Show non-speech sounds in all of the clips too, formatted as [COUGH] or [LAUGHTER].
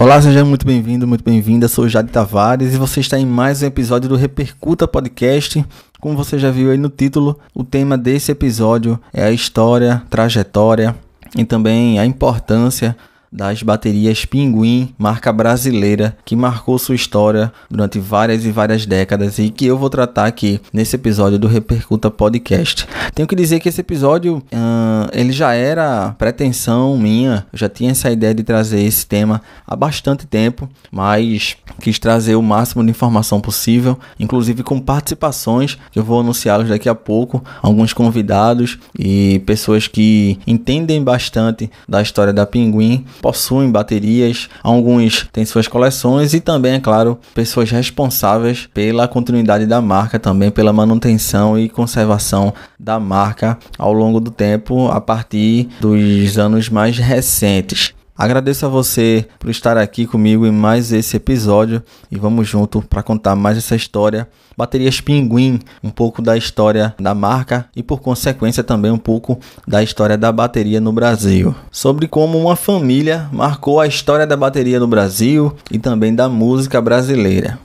Olá, seja muito bem-vindo, muito bem-vinda. Sou Jade Tavares e você está em mais um episódio do Repercuta Podcast. Como você já viu aí no título, o tema desse episódio é a história, trajetória e também a importância das baterias Pinguim, marca brasileira, que marcou sua história durante várias e várias décadas e que eu vou tratar aqui nesse episódio do Repercuta Podcast. Tenho que dizer que esse episódio uh, ele já era pretensão minha, eu já tinha essa ideia de trazer esse tema há bastante tempo, mas quis trazer o máximo de informação possível, inclusive com participações que eu vou anunciá-los daqui a pouco, alguns convidados e pessoas que entendem bastante da história da Pinguim possuem baterias, alguns têm suas coleções e também, é claro, pessoas responsáveis pela continuidade da marca, também pela manutenção e conservação da marca ao longo do tempo, a partir dos anos mais recentes. Agradeço a você por estar aqui comigo em mais esse episódio e vamos junto para contar mais essa história. Baterias Pinguim, um pouco da história da marca e por consequência também um pouco da história da bateria no Brasil. Sobre como uma família marcou a história da bateria no Brasil e também da música brasileira.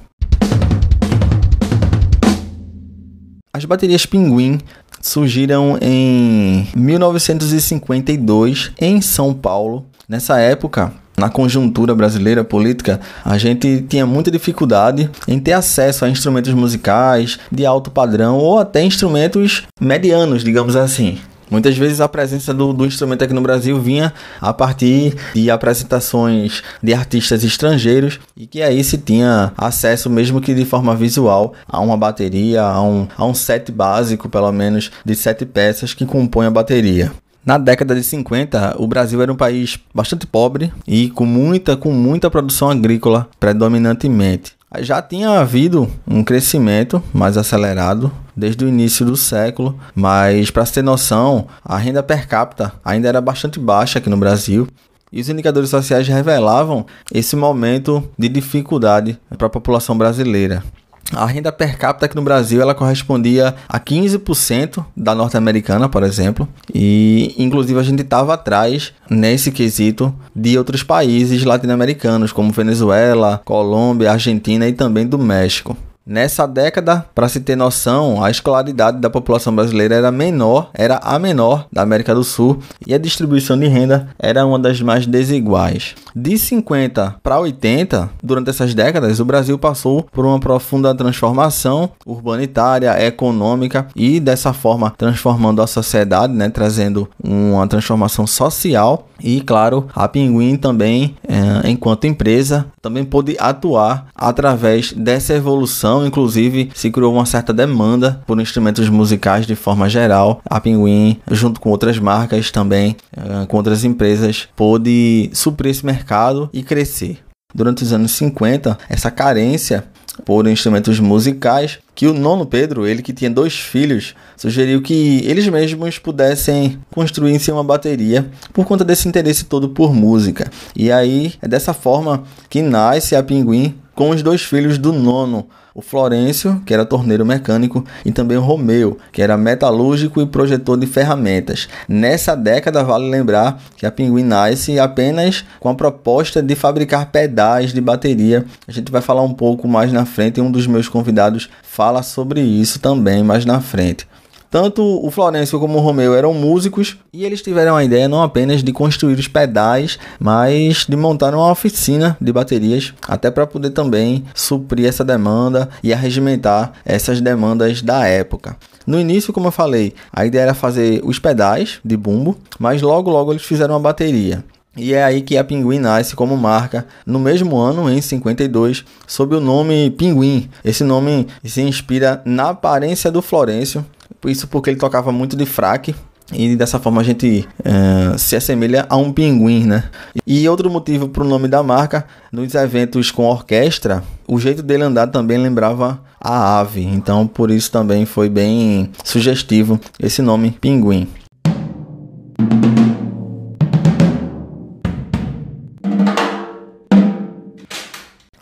As baterias Pinguim surgiram em 1952 em São Paulo Nessa época, na conjuntura brasileira política, a gente tinha muita dificuldade em ter acesso a instrumentos musicais de alto padrão ou até instrumentos medianos, digamos assim. Muitas vezes a presença do, do, instrumento aqui no Brasil vinha a partir de apresentações de artistas estrangeiros e que aí se tinha acesso, mesmo que de forma visual, a uma bateria, a um, a um set básico, pelo menos, de sete peças que compõem a bateria. Na década de 50, o Brasil era um país bastante pobre e com muita, com muita produção agrícola predominantemente. Já tinha havido um crescimento mais acelerado desde o início do século, mas para ter noção, a renda per capita ainda era bastante baixa aqui no Brasil e os indicadores sociais revelavam esse momento de dificuldade para a população brasileira. A renda per capita aqui no Brasil ela correspondia a 15% da norte-americana, por exemplo, e inclusive a gente estava atrás nesse quesito de outros países latino-americanos, como Venezuela, Colômbia, Argentina e também do México. Nessa década, para se ter noção, a escolaridade da população brasileira era menor, era a menor da América do Sul e a distribuição de renda era uma das mais desiguais. De 50 para 80, durante essas décadas, o Brasil passou por uma profunda transformação urbanitária, econômica e dessa forma transformando a sociedade, né, trazendo uma transformação social e, claro, a Pinguim também, é, enquanto empresa, também pôde atuar através dessa evolução. Inclusive, se criou uma certa demanda por instrumentos musicais de forma geral. A Pinguim, junto com outras marcas também, é, com outras empresas, pôde suprir esse mercado e crescer. Durante os anos 50, essa carência por instrumentos musicais, que o nono Pedro, ele que tinha dois filhos, sugeriu que eles mesmos pudessem construir em si uma bateria por conta desse interesse todo por música. E aí é dessa forma que nasce a Pinguim com os dois filhos do nono, o Florencio, que era torneiro mecânico, e também o Romeu, que era metalúrgico e projetor de ferramentas. Nessa década, vale lembrar que a Pinguim nasce apenas com a proposta de fabricar pedais de bateria. A gente vai falar um pouco mais na frente, um dos meus convidados fala sobre isso também mais na frente. Tanto o Florencio como o Romeu eram músicos e eles tiveram a ideia não apenas de construir os pedais, mas de montar uma oficina de baterias, até para poder também suprir essa demanda e arregimentar essas demandas da época. No início, como eu falei, a ideia era fazer os pedais de bumbo, mas logo logo eles fizeram uma bateria. E é aí que a Pinguim nasce como marca no mesmo ano, em 52, sob o nome Pinguim. Esse nome se inspira na aparência do Florencio, isso porque ele tocava muito de fraque. E dessa forma a gente uh, se assemelha a um pinguim, né? E outro motivo para o nome da marca, nos eventos com orquestra, o jeito dele andar também lembrava a ave. Então por isso também foi bem sugestivo esse nome pinguim.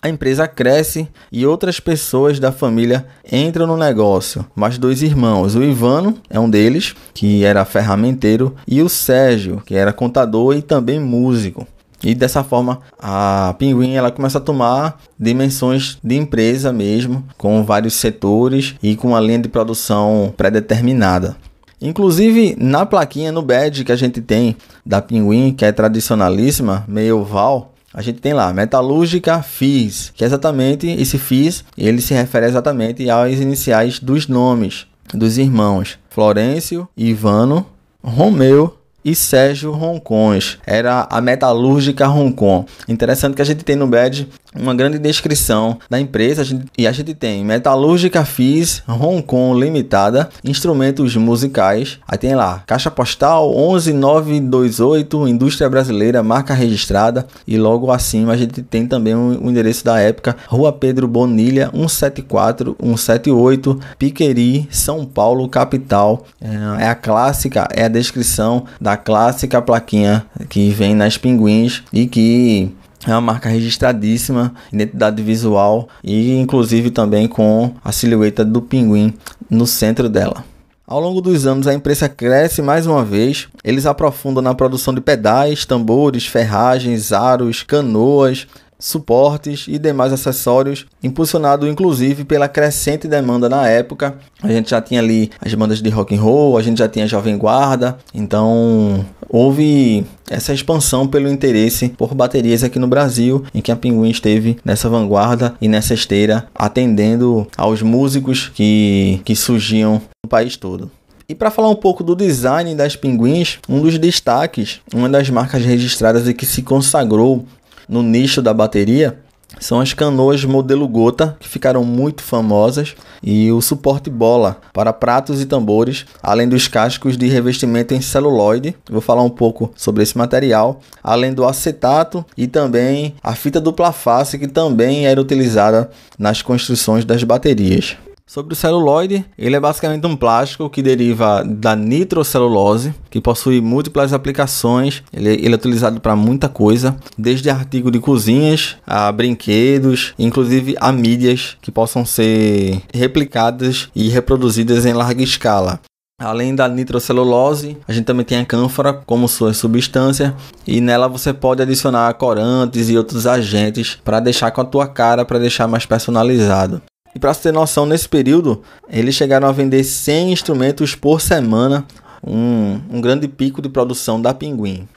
A empresa cresce e outras pessoas da família entram no negócio. Mais dois irmãos, o Ivano é um deles, que era ferramenteiro, e o Sérgio, que era contador e também músico. E dessa forma, a Pinguim ela começa a tomar dimensões de empresa mesmo, com vários setores e com uma linha de produção pré-determinada. Inclusive, na plaquinha, no badge que a gente tem da Pinguim, que é tradicionalíssima, meio oval, a gente tem lá metalúrgica FIS, que é exatamente esse FIS, ele se refere exatamente às iniciais dos nomes dos irmãos Florencio, Ivano, Romeu e Sérgio Roncões. Era a metalúrgica Roncon. Interessante que a gente tem no badge uma grande descrição da empresa a gente, e a gente tem Metalúrgica FIS Roncon Limitada, instrumentos musicais. Aí tem lá Caixa Postal 11928, Indústria Brasileira, marca registrada e logo acima a gente tem também o, o endereço da época, Rua Pedro Bonilha 174 178, Piqueri, São Paulo, capital. É, é a clássica, é a descrição da clássica plaquinha que vem nas pinguins e que é uma marca registradíssima, identidade visual e inclusive também com a silhueta do pinguim no centro dela. Ao longo dos anos, a empresa cresce mais uma vez. Eles aprofundam na produção de pedais, tambores, ferragens, aros, canoas, suportes e demais acessórios, impulsionado inclusive pela crescente demanda na época. A gente já tinha ali as bandas de rock and roll, a gente já tinha Jovem Guarda, então houve essa expansão pelo interesse por baterias aqui no Brasil, em que a Pinguim esteve nessa vanguarda e nessa esteira, atendendo aos músicos que, que surgiam no país todo. E para falar um pouco do design das pinguins, um dos destaques, uma das marcas registradas e que se consagrou no nicho da bateria são as canoas modelo gota, que ficaram muito famosas, e o suporte bola para pratos e tambores, além dos cascos de revestimento em celuloide. Vou falar um pouco sobre esse material, além do acetato e também a fita dupla face, que também era utilizada nas construções das baterias. Sobre o celuloide, ele é basicamente um plástico que deriva da nitrocelulose, que possui múltiplas aplicações. Ele, ele é utilizado para muita coisa, desde artigos de cozinhas a brinquedos, inclusive a mídias que possam ser replicadas e reproduzidas em larga escala. Além da nitrocelulose, a gente também tem a cânfora como sua substância e nela você pode adicionar corantes e outros agentes para deixar com a tua cara, para deixar mais personalizado. E para você ter noção, nesse período, eles chegaram a vender 100 instrumentos por semana, um, um grande pico de produção da Pinguim.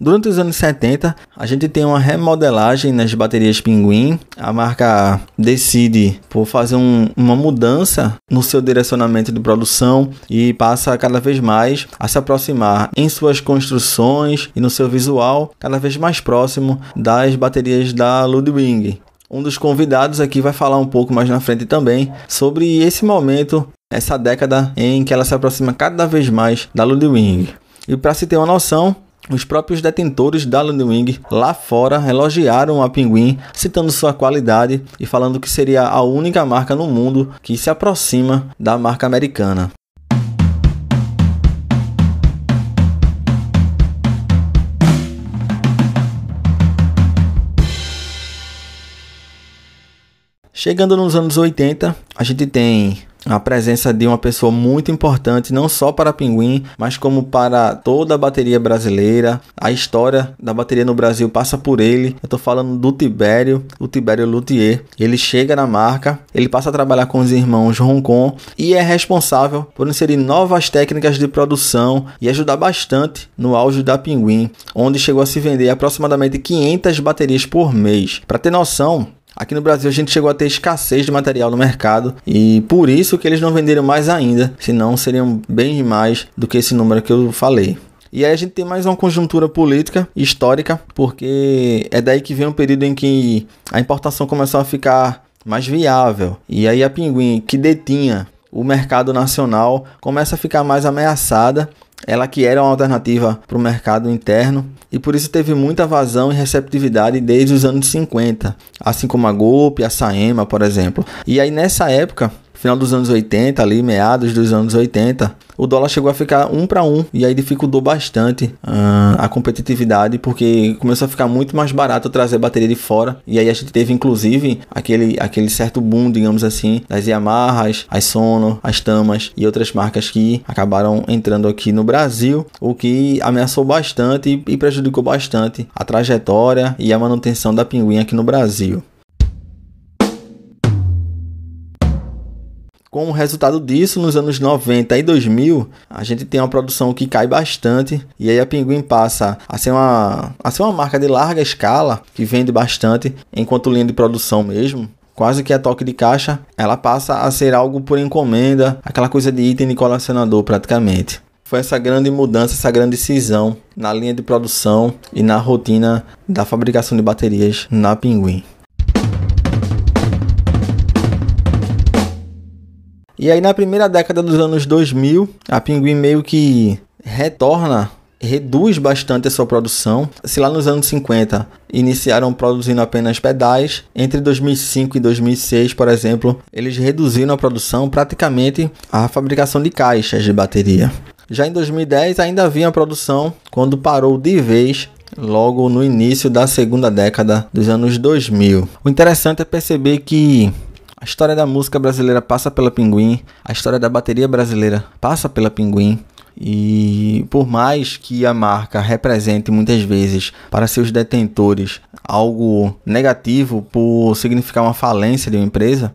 Durante os anos 70, a gente tem uma remodelagem nas baterias Pinguim. A marca decide por fazer um, uma mudança no seu direcionamento de produção e passa cada vez mais a se aproximar em suas construções e no seu visual cada vez mais próximo das baterias da Ludwig. Um dos convidados aqui vai falar um pouco mais na frente também sobre esse momento, essa década em que ela se aproxima cada vez mais da Ludwig. E para se ter uma noção, os próprios detentores da Ludwig lá fora elogiaram a Pinguim, citando sua qualidade e falando que seria a única marca no mundo que se aproxima da marca americana. Chegando nos anos 80, a gente tem a presença de uma pessoa muito importante, não só para Pinguim, mas como para toda a bateria brasileira. A história da bateria no Brasil passa por ele. Eu estou falando do Tibério, o Tibério Luthier. Ele chega na marca, ele passa a trabalhar com os irmãos Roncon e é responsável por inserir novas técnicas de produção e ajudar bastante no auge da Pinguim, onde chegou a se vender aproximadamente 500 baterias por mês. Para ter noção, Aqui no Brasil a gente chegou a ter escassez de material no mercado e por isso que eles não venderam mais ainda, senão seriam bem mais do que esse número que eu falei. E aí a gente tem mais uma conjuntura política histórica, porque é daí que vem um período em que a importação começou a ficar mais viável. E aí a Pinguim, que detinha o mercado nacional, começa a ficar mais ameaçada ela que era uma alternativa para o mercado interno e por isso teve muita vazão e receptividade desde os anos 50, assim como a Golpe, a Saema, por exemplo. E aí nessa época final dos anos 80, ali, meados dos anos 80, o dólar chegou a ficar um para um e aí dificultou bastante uh, a competitividade porque começou a ficar muito mais barato trazer bateria de fora e aí a gente teve inclusive aquele, aquele certo boom, digamos assim, das Yamahas, as Sono, as Tamas e outras marcas que acabaram entrando aqui no Brasil, o que ameaçou bastante e prejudicou bastante a trajetória e a manutenção da Pinguim aqui no Brasil. Como resultado disso, nos anos 90 e 2000, a gente tem uma produção que cai bastante e aí a Pinguim passa a ser uma, a ser uma marca de larga escala que vende bastante, enquanto linha de produção mesmo, quase que a toque de caixa, ela passa a ser algo por encomenda, aquela coisa de item de colecionador praticamente. Foi essa grande mudança, essa grande cisão na linha de produção e na rotina da fabricação de baterias na Pinguim. E aí na primeira década dos anos 2000, a Pinguim meio que retorna reduz bastante a sua produção. Se lá nos anos 50 iniciaram produzindo apenas pedais, entre 2005 e 2006, por exemplo, eles reduziram a produção praticamente a fabricação de caixas de bateria. Já em 2010 ainda havia produção quando parou de vez logo no início da segunda década dos anos 2000. O interessante é perceber que a história da música brasileira passa pela Pinguim, a história da bateria brasileira passa pela Pinguim. E por mais que a marca represente muitas vezes para seus detentores algo negativo por significar uma falência de uma empresa,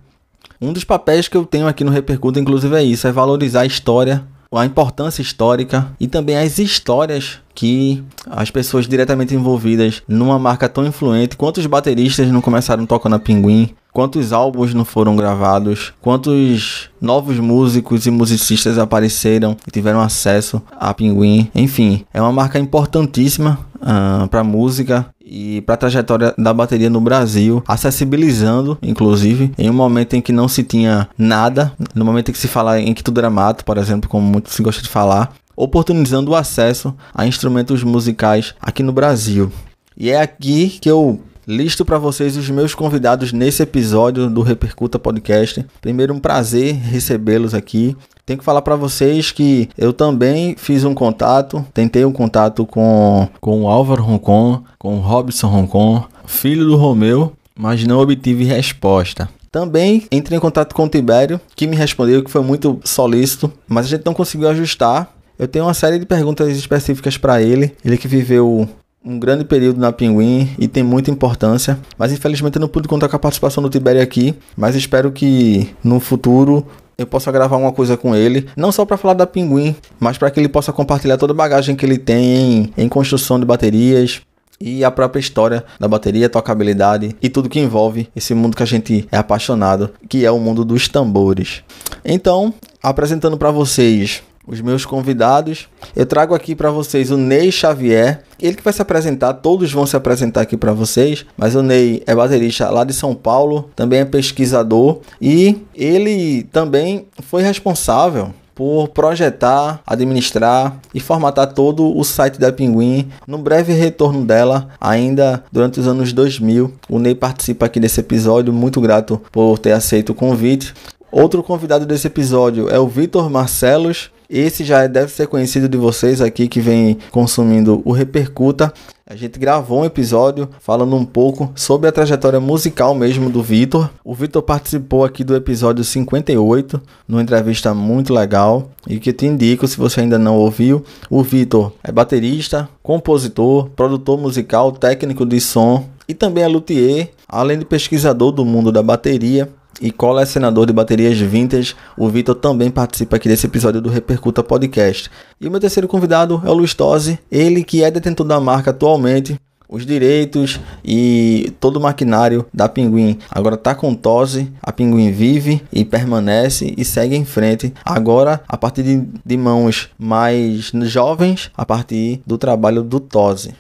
um dos papéis que eu tenho aqui no Repercuta, inclusive, é isso: é valorizar a história, a importância histórica e também as histórias que as pessoas diretamente envolvidas numa marca tão influente, quantos bateristas não começaram tocando a Pinguim, quantos álbuns não foram gravados, quantos novos músicos e musicistas apareceram e tiveram acesso a Pinguim. Enfim, é uma marca importantíssima uh, ah, para música e para a trajetória da bateria no Brasil, acessibilizando, inclusive, em um momento em que não se tinha nada, no momento em que se fala em que tudo era mato, por exemplo, como muito se gosta de falar, oportunizando o acesso a instrumentos musicais aqui no Brasil. E é aqui que eu listo para vocês os meus convidados nesse episódio do Repercuta Podcast. Primeiro, um prazer recebê-los aqui. Tenho que falar para vocês que eu também fiz um contato, tentei um contato com, com o Álvaro Roncon, com o Robson Roncon, filho do Romeu, mas não obtive resposta. Também entrei em contato com o Tibério, que me respondeu que foi muito solícito, mas a gente não conseguiu ajustar. Eu tenho uma série de perguntas específicas para ele. Ele que viveu um grande período na Pinguim e tem muita importância. Mas infelizmente eu não pude contar com a participação do Tibério aqui. Mas espero que no futuro eu possa gravar uma coisa com ele, não só para falar da Pinguim, mas para que ele possa compartilhar toda a bagagem que ele tem em, em construção de baterias, e a própria história da bateria, tocabilidade e tudo que envolve esse mundo que a gente é apaixonado, que é o mundo dos tambores. Então, apresentando para vocês os meus convidados. Eu trago aqui para vocês o Ney Xavier, ele que vai se apresentar, todos vão se apresentar aqui para vocês, mas o Ney é baterista lá de São Paulo, também é pesquisador e ele também foi responsável por projetar, administrar e formatar todo o site da Pinguim. No breve retorno dela, ainda durante os anos 2000, o Ney participa aqui desse episódio, muito grato por ter aceito o convite. Outro convidado desse episódio é o Vitor Marcelos, esse já deve ser conhecido de vocês aqui que vem consumindo o Repercuta. A gente gravou um episódio falando um pouco sobre a trajetória musical mesmo do Vitor. O Vitor participou aqui do episódio 58, numa entrevista muito legal e que te indico se você ainda não ouviu. O Vitor é baterista, compositor, produtor musical, técnico de som e também é luthier, além de pesquisador do mundo da bateria e colecionador de baterias vintage, o Vitor também participa aqui desse episódio do Repercuta Podcast. E o meu terceiro convidado é o Luiz Tosi, ele que é detentor da marca atualmente, os direitos e todo o maquinário da Pinguim. Agora tá com Tose, a Pinguim vive e permanece e segue em frente. Agora, a partir de, de mãos mais jovens, a partir do trabalho do Tose.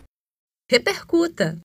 Repercuta.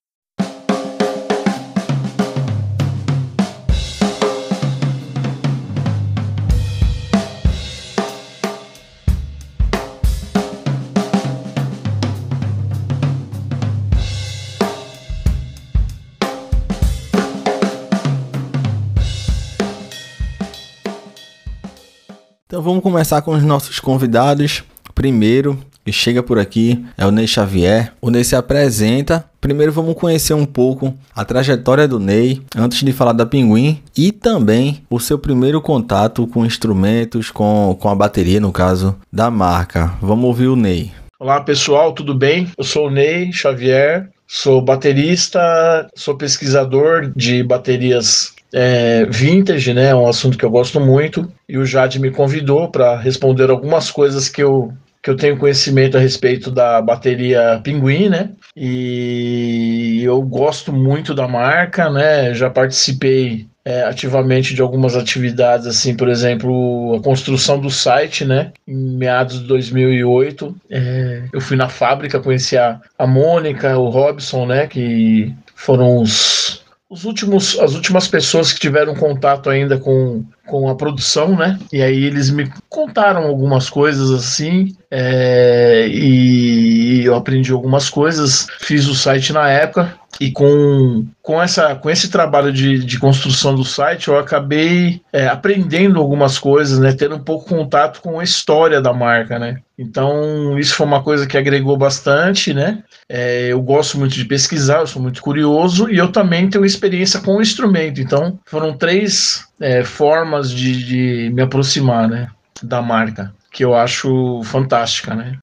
Então vamos começar com os nossos convidados. Primeiro, que chega por aqui é o Ney Xavier. O Ney se apresenta. Primeiro vamos conhecer um pouco a trajetória do Ney, antes de falar da Pinguim, e também o seu primeiro contato com instrumentos, com, com a bateria, no caso, da marca. Vamos ouvir o Ney. Olá pessoal, tudo bem? Eu sou o Ney Xavier, sou baterista, sou pesquisador de baterias é, vintage, né? É um assunto que eu gosto muito. E o Jade me convidou para responder algumas coisas que eu, que eu tenho conhecimento a respeito da bateria Pinguim, né? E eu gosto muito da marca, né? Já participei é, ativamente de algumas atividades, assim, por exemplo, a construção do site, né? Em meados de 2008, é, eu fui na fábrica, conheci a, a Mônica, o Robson, né? Que foram os os últimos, as últimas pessoas que tiveram contato ainda com, com a produção, né? E aí eles me contaram algumas coisas assim, é, e eu aprendi algumas coisas, fiz o site na época, e com, com, essa, com esse trabalho de, de construção do site, eu acabei é, aprendendo algumas coisas, né? Tendo um pouco contato com a história da marca, né? Então, isso foi uma coisa que agregou bastante, né? É, eu gosto muito de pesquisar, eu sou muito curioso e eu também tenho experiência com o instrumento. Então, foram três é, formas de, de me aproximar, né? Da marca, que eu acho fantástica, né?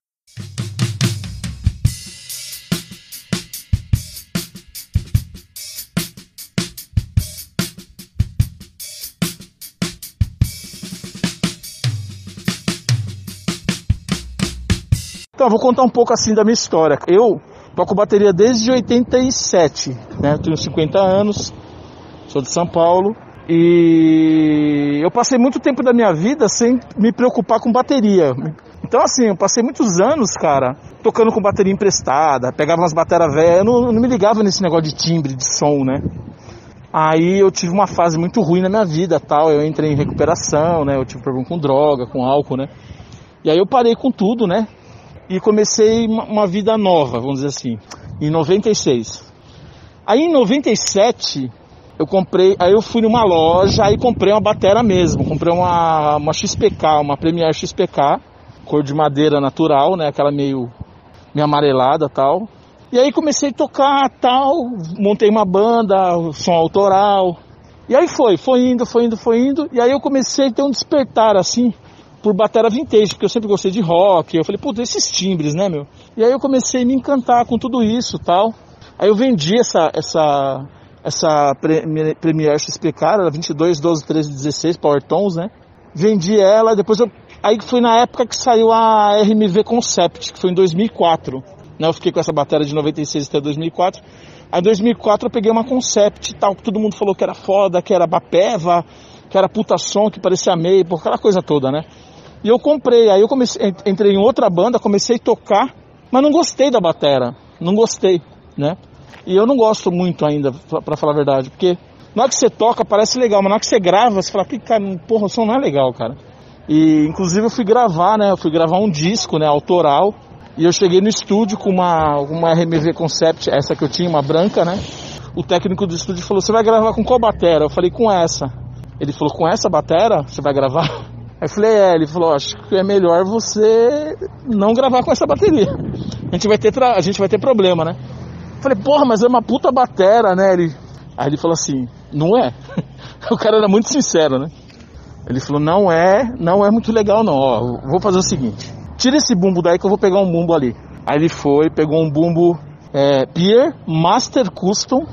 Então, vou contar um pouco assim da minha história. Eu toco bateria desde 87, né? Eu tenho 50 anos, sou de São Paulo e eu passei muito tempo da minha vida sem me preocupar com bateria. Então, assim, eu passei muitos anos, cara, tocando com bateria emprestada, pegava umas bateras velhas, eu não, não me ligava nesse negócio de timbre, de som, né? Aí eu tive uma fase muito ruim na minha vida, tal. Eu entrei em recuperação, né? Eu tive problema com droga, com álcool, né? E aí eu parei com tudo, né? e comecei uma vida nova, vamos dizer assim, em 96. Aí em 97 eu comprei, aí eu fui numa loja e comprei uma batera mesmo, comprei uma, uma XPK, uma Premier XPK, cor de madeira natural, né, aquela meio, meio amarelada tal. E aí comecei a tocar tal, montei uma banda, som autoral. E aí foi, foi indo, foi indo, foi indo. E aí eu comecei a ter um despertar assim, por batera vintage, porque eu sempre gostei de rock. Eu falei, putz, esses timbres, né, meu? E aí eu comecei a me encantar com tudo isso tal. Aí eu vendi essa, essa, essa Premier XPK, era 22, 12, 13, 16 Power Tones, né? Vendi ela, depois eu. Aí foi na época que saiu a RMV Concept, que foi em 2004. Né? Eu fiquei com essa bateria de 96 até 2004. Aí em 2004 eu peguei uma Concept e tal, que todo mundo falou que era foda, que era Bapeva, que era puta som, que parecia Maple, aquela coisa toda, né? E eu comprei, aí eu comecei, entrei em outra banda, comecei a tocar, mas não gostei da batera, não gostei, né? E eu não gosto muito ainda, para falar a verdade, porque na hora que você toca parece legal, mas na hora que você grava, você fala, que cara, porra, o som não é legal, cara. E inclusive eu fui gravar, né? Eu fui gravar um disco, né, autoral, e eu cheguei no estúdio com uma, uma RMV Concept, essa que eu tinha, uma branca, né? O técnico do estúdio falou: Você vai gravar com qual batera? Eu falei: Com essa. Ele falou: Com essa batera? Você vai gravar? [LAUGHS] Aí eu falei, é, ele falou, acho que é melhor você não gravar com essa bateria. A gente vai ter, a gente vai ter problema, né? Falei, porra, mas é uma puta batera, né? Ele... Aí ele falou assim, não é? [LAUGHS] o cara era muito sincero, né? Ele falou, não é, não é muito legal não, ó, vou fazer o seguinte, tira esse bumbo daí que eu vou pegar um bumbo ali. Aí ele foi, pegou um bumbo é, Pier Master Custom,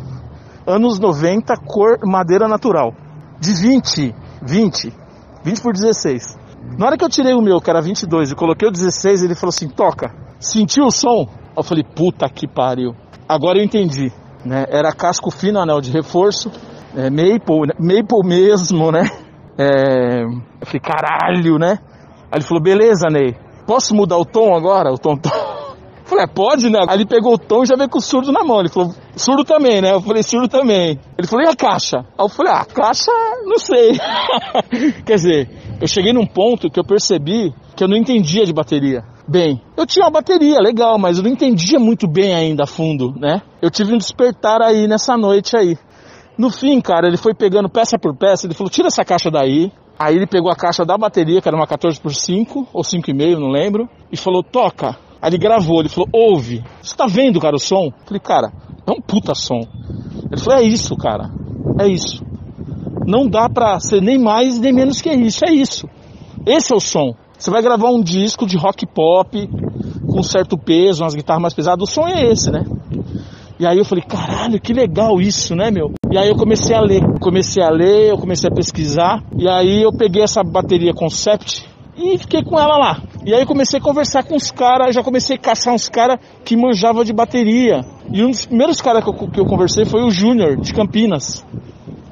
anos 90, cor madeira natural, de 20, 20, 20 por 16. Na hora que eu tirei o meu, que era 22, e coloquei o 16, ele falou assim: toca. Sentiu o som? Eu falei: puta que pariu. Agora eu entendi. Né? Era casco fino, anel de reforço, é, maple, né? maple mesmo, né? É... Eu falei: caralho, né? Aí ele falou: beleza, Ney. Posso mudar o tom agora? O tom, tom. [LAUGHS] Eu falei, é, pode, né? Aí ele pegou o tom e já veio com o surdo na mão. Ele falou, surdo também, né? Eu falei, surdo também. Ele falou, e a caixa? Aí eu falei, ah, a caixa, não sei. [LAUGHS] Quer dizer, eu cheguei num ponto que eu percebi que eu não entendia de bateria. Bem, eu tinha uma bateria legal, mas eu não entendia muito bem ainda a fundo, né? Eu tive um despertar aí nessa noite aí. No fim, cara, ele foi pegando peça por peça, ele falou, tira essa caixa daí, Aí ele pegou a caixa da bateria, que era uma 14 por 5 ou 5,5, não lembro, e falou: toca. Aí ele gravou, ele falou: ouve. Você tá vendo, cara, o som? Eu falei: cara, é um puta som. Ele falou: é isso, cara, é isso. Não dá pra ser nem mais nem menos que isso, é isso. Esse é o som. Você vai gravar um disco de rock pop com certo peso, umas guitarras mais pesadas, o som é esse, né? E aí eu falei, caralho, que legal isso, né, meu? E aí eu comecei a ler, comecei a ler, eu comecei a pesquisar, e aí eu peguei essa bateria Concept e fiquei com ela lá. E aí eu comecei a conversar com os caras, já comecei a caçar uns caras que manjavam de bateria. E um dos primeiros caras que eu, que eu conversei foi o Júnior, de Campinas.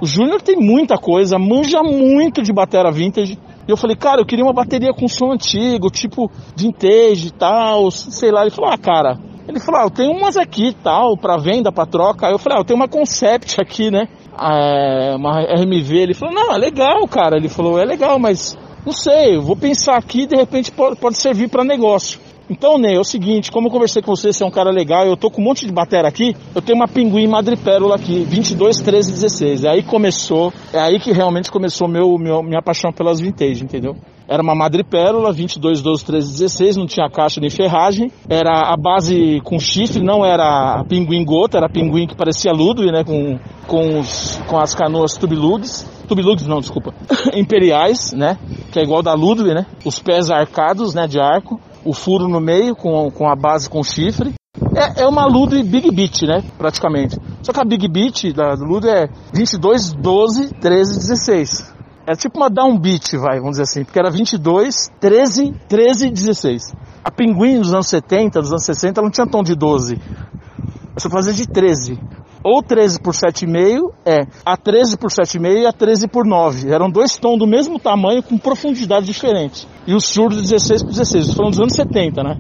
O Júnior tem muita coisa, manja muito de bateria vintage. E eu falei, cara, eu queria uma bateria com som antigo, tipo vintage e tal, sei lá. Ele falou, ah, cara, ele falou, ah, eu tenho umas aqui tal, pra venda, pra troca. Aí eu falei, ah, eu tenho uma Concept aqui, né? É, uma RMV. Ele falou, não, é legal, cara. Ele falou, é legal, mas não sei, eu vou pensar aqui de repente pode, pode servir para negócio. Então, Ney, é o seguinte, como eu conversei com você, você é um cara legal, eu tô com um monte de bateria aqui, eu tenho uma pinguim madrepérola aqui, 22, 13, 16. É aí começou, é aí que realmente começou meu, meu minha paixão pelas vintage, entendeu? Era uma madrepérola, 22, 12, 13, 16, não tinha caixa nem ferragem. Era a base com chifre, não era pinguim gota, era pinguim que parecia Ludwig, né? Com, com, os, com as canoas tubilugs. Tubilugs não, desculpa. [LAUGHS] Imperiais, né? Que é igual da Ludwig, né? Os pés arcados, né? De arco. O furo no meio com, com a base com chifre. É, é uma Ludwig Big Beat, né? Praticamente. Só que a Big Beat da Ludwig é 22, 12, 13, 16. Era tipo uma downbeat, vai, vamos dizer assim, porque era 22, 13, 13 16. A Pinguim dos anos 70, dos anos 60, não tinha tom de 12. Eu só fazia de 13. Ou 13 por 7,5 é a 13 por 7,5 e a 13 por 9. Eram dois tons do mesmo tamanho com profundidade diferente. E os surdos 16 por 16. Isso foram dos anos 70, né?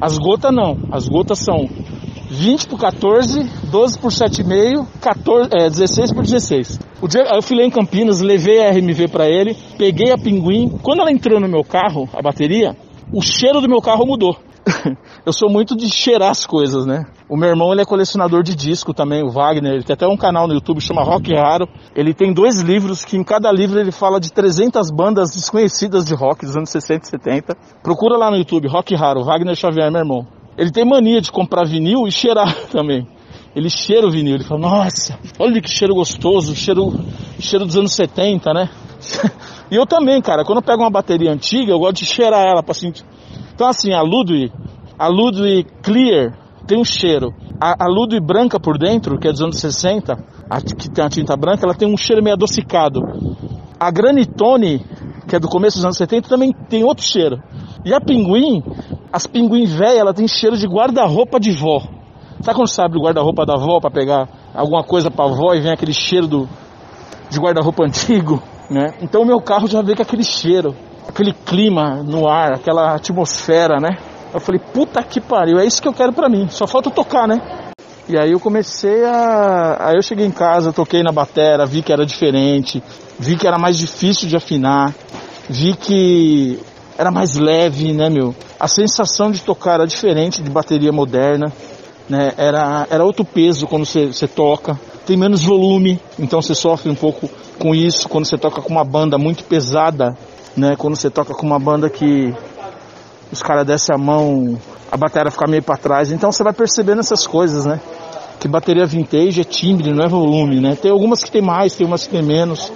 As gotas não. As gotas são 20 por 14, 12 por 7,5, 14, é, 16 por 16. O dia, eu fui lá em Campinas, levei a RMV para ele, peguei a Pinguim. Quando ela entrou no meu carro, a bateria, o cheiro do meu carro mudou. [LAUGHS] eu sou muito de cheirar as coisas, né? O meu irmão ele é colecionador de disco também, o Wagner. Ele tem até um canal no YouTube chama Rock Raro. Ele tem dois livros que em cada livro ele fala de 300 bandas desconhecidas de rock dos anos 60 e 70. Procura lá no YouTube Rock Raro, Wagner Xavier, meu irmão. Ele tem mania de comprar vinil e cheirar [LAUGHS] também. Ele cheira o vinil, ele fala, nossa, olha que cheiro gostoso, cheiro, cheiro dos anos 70, né? [LAUGHS] e eu também, cara, quando eu pego uma bateria antiga, eu gosto de cheirar ela para sentir. Então assim, a Ludwig, a Ludwig Clear tem um cheiro. A, a Ludwig branca por dentro, que é dos anos 60, a, que tem a tinta branca, ela tem um cheiro meio adocicado. A Granitone, que é do começo dos anos 70, também tem outro cheiro. E a Pinguim, as pinguim velhas, ela tem cheiro de guarda-roupa de vó. Sabe quando você abre o guarda-roupa da avó para pegar alguma coisa pra avó e vem aquele cheiro do, de guarda-roupa [LAUGHS] antigo, né? Então o meu carro já veio com aquele cheiro, aquele clima no ar, aquela atmosfera, né? Eu falei, puta que pariu, é isso que eu quero pra mim, só falta tocar, né? E aí eu comecei a. Aí eu cheguei em casa, toquei na batera, vi que era diferente, vi que era mais difícil de afinar, vi que era mais leve, né, meu? A sensação de tocar era diferente de bateria moderna, né? Era, era outro peso quando você, toca, tem menos volume, então você sofre um pouco com isso quando você toca com uma banda muito pesada, né? Quando você toca com uma banda que os caras descem a mão, a bateria fica meio para trás, então você vai percebendo essas coisas, né? Que bateria vintage é timbre, não é volume, né? Tem algumas que tem mais, tem umas que tem menos.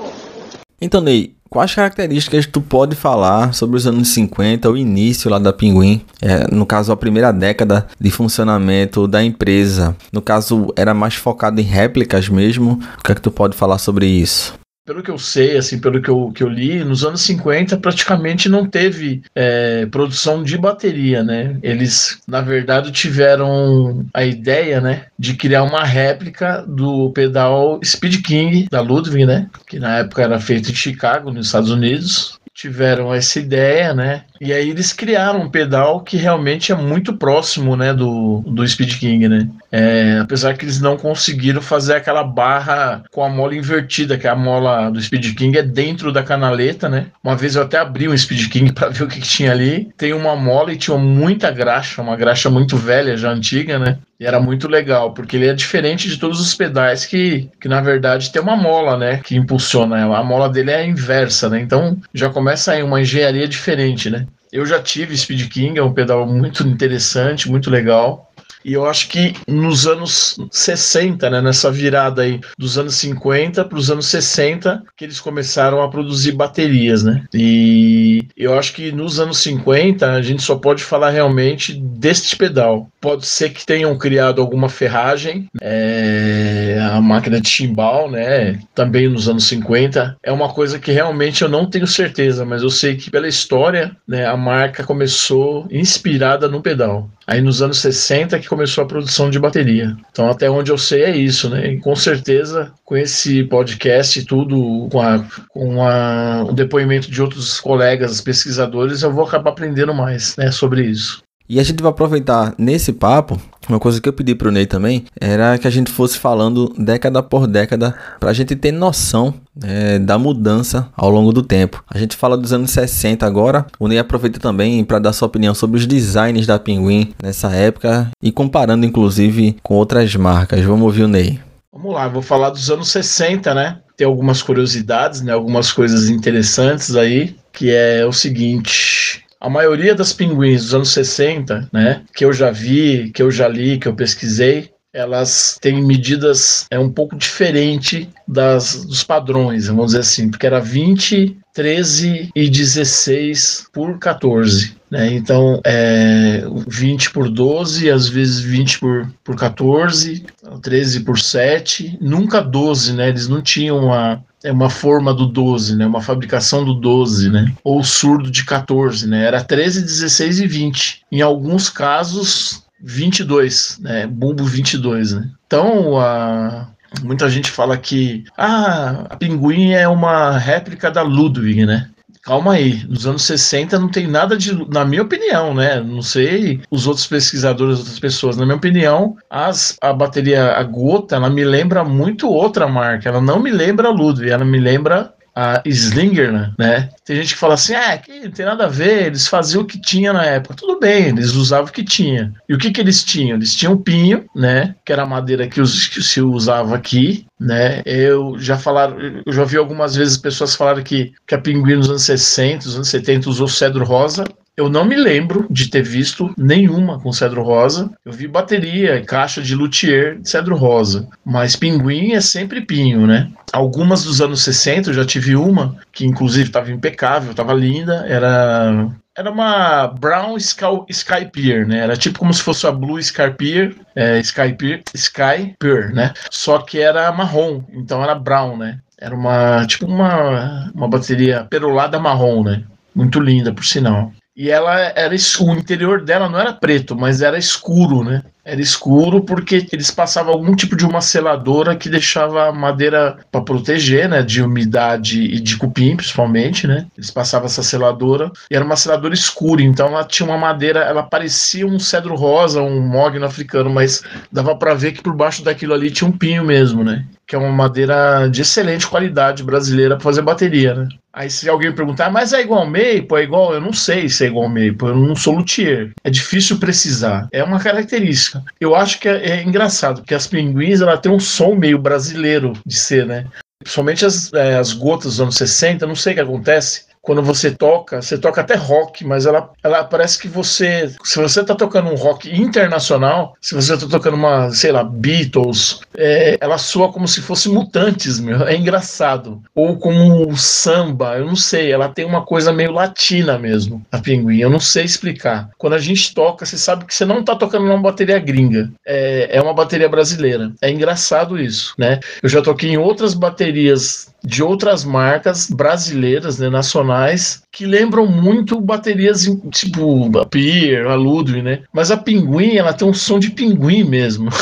Então, Ney, Quais características tu pode falar sobre os anos 50, o início lá da Pinguim, é, no caso a primeira década de funcionamento da empresa? No caso, era mais focado em réplicas mesmo? O que é que tu pode falar sobre isso? Pelo que eu sei, assim, pelo que eu, que eu li, nos anos 50 praticamente não teve é, produção de bateria, né? Eles, na verdade, tiveram a ideia, né, de criar uma réplica do pedal Speed King da Ludwig, né? Que na época era feito em Chicago, nos Estados Unidos tiveram essa ideia, né? E aí eles criaram um pedal que realmente é muito próximo, né, do, do Speed King, né? É, apesar que eles não conseguiram fazer aquela barra com a mola invertida, que a mola do Speed King é dentro da canaleta, né? Uma vez eu até abri um Speed King [LAUGHS] para ver o que, que, tinha ali. Tem uma mola e tinha muita graxa, uma graxa muito velha, já antiga, né? E era muito legal, porque ele é diferente de todos os pedais que, que na verdade tem uma mola, né? Que impulsiona ela. A mola dele é inversa, né? Então já começa aí uma engenharia diferente, né? Eu já tive Speed King, é um pedal muito interessante, muito legal. E eu acho que nos anos 60, né, nessa virada aí dos anos 50 para os anos 60, que eles começaram a produzir baterias, né? E eu acho que nos anos 50 a gente só pode falar realmente deste pedal. Pode ser que tenham criado alguma ferragem, é, a máquina de chimbal, né? Também nos anos 50. É uma coisa que realmente eu não tenho certeza, mas eu sei que pela história, né, a marca começou inspirada no pedal. Aí nos anos 60 que começou a produção de bateria. Então até onde eu sei é isso, né? E com certeza com esse podcast e tudo, com, a, com a, o depoimento de outros colegas pesquisadores, eu vou acabar aprendendo mais né, sobre isso. E a gente vai aproveitar nesse papo, uma coisa que eu pedi pro Ney também, era que a gente fosse falando década por década, pra gente ter noção é, da mudança ao longo do tempo. A gente fala dos anos 60 agora, o Ney aproveita também para dar sua opinião sobre os designs da Pinguim nessa época e comparando inclusive com outras marcas. Vamos ouvir o Ney. Vamos lá, vou falar dos anos 60, né? Tem algumas curiosidades, né? Algumas coisas interessantes aí, que é o seguinte, a maioria das pinguins dos anos 60, né, que eu já vi, que eu já li, que eu pesquisei, elas têm medidas é um pouco diferente das dos padrões, vamos dizer assim, porque era 20, 13 e 16 por 14. Né? Então, é 20 por 12, às vezes 20 por, por 14, 13 por 7, nunca 12, né? Eles não tinham uma, é uma forma do 12, né? Uma fabricação do 12, né? Ou surdo de 14, né? Era 13, 16 e 20. Em alguns casos, 22, né? Bumbo 22, né? Então, a, muita gente fala que ah, a Pinguim é uma réplica da Ludwig, né? Calma aí, nos anos 60 não tem nada de, na minha opinião, né? Não sei os outros pesquisadores, outras pessoas. Na minha opinião, as, a bateria a gota, ela me lembra muito outra marca. Ela não me lembra a Ludwig, ela me lembra a Slinger, né? Tem gente que fala assim, ah, que não tem nada a ver, eles faziam o que tinha na época. Tudo bem, eles usavam o que tinha. E o que que eles tinham? Eles tinham pinho, né? Que era a madeira que, os, que se usava aqui, né? Eu já falaram, eu já vi algumas vezes pessoas falarem que, que a Pinguim nos anos 60, nos anos 70 usou cedro rosa. Eu não me lembro de ter visto nenhuma com cedro rosa. Eu vi bateria e caixa de luthier de cedro rosa. Mas pinguim é sempre pinho, né? Algumas dos anos 60 eu já tive uma, que inclusive estava impecável, estava linda. Era era uma Brown Sky, Pier, né? Era tipo como se fosse a Blue Sky Pier, é, Sky Sky Pier, né? Só que era marrom, então era brown, né? Era uma tipo uma, uma bateria perolada marrom, né? Muito linda, por sinal. E ela era o interior dela não era preto, mas era escuro, né? Era escuro porque eles passavam algum tipo de uma seladora que deixava a madeira para proteger, né, de umidade e de cupim, principalmente, né? Eles passavam essa seladora e era uma seladora escura, então ela tinha uma madeira, ela parecia um cedro rosa, um mogno africano, mas dava para ver que por baixo daquilo ali tinha um pinho mesmo, né? Que é uma madeira de excelente qualidade brasileira para fazer bateria, né? Aí se alguém perguntar, mas é igual ao Maple? É igual? Eu não sei se é igual ao Maple, eu não sou luthier. É difícil precisar. É uma característica. Eu acho que é, é engraçado, porque as pinguins ela tem um som meio brasileiro de ser, né? Principalmente as, é, as gotas dos anos 60, não sei o que acontece quando você toca, você toca até rock, mas ela, ela parece que você, se você tá tocando um rock internacional, se você tá tocando uma, sei lá, Beatles, é, ela soa como se fosse mutantes, meu, é engraçado. Ou como samba, eu não sei, ela tem uma coisa meio latina mesmo, a pinguim, eu não sei explicar. Quando a gente toca, você sabe que você não tá tocando uma bateria gringa, é, é uma bateria brasileira. É engraçado isso, né? Eu já toquei em outras baterias de outras marcas brasileiras, né, nacionais, que lembram muito baterias tipo a Pier, a Ludwig, né? Mas a Pinguim, ela tem um som de pinguim mesmo. [LAUGHS]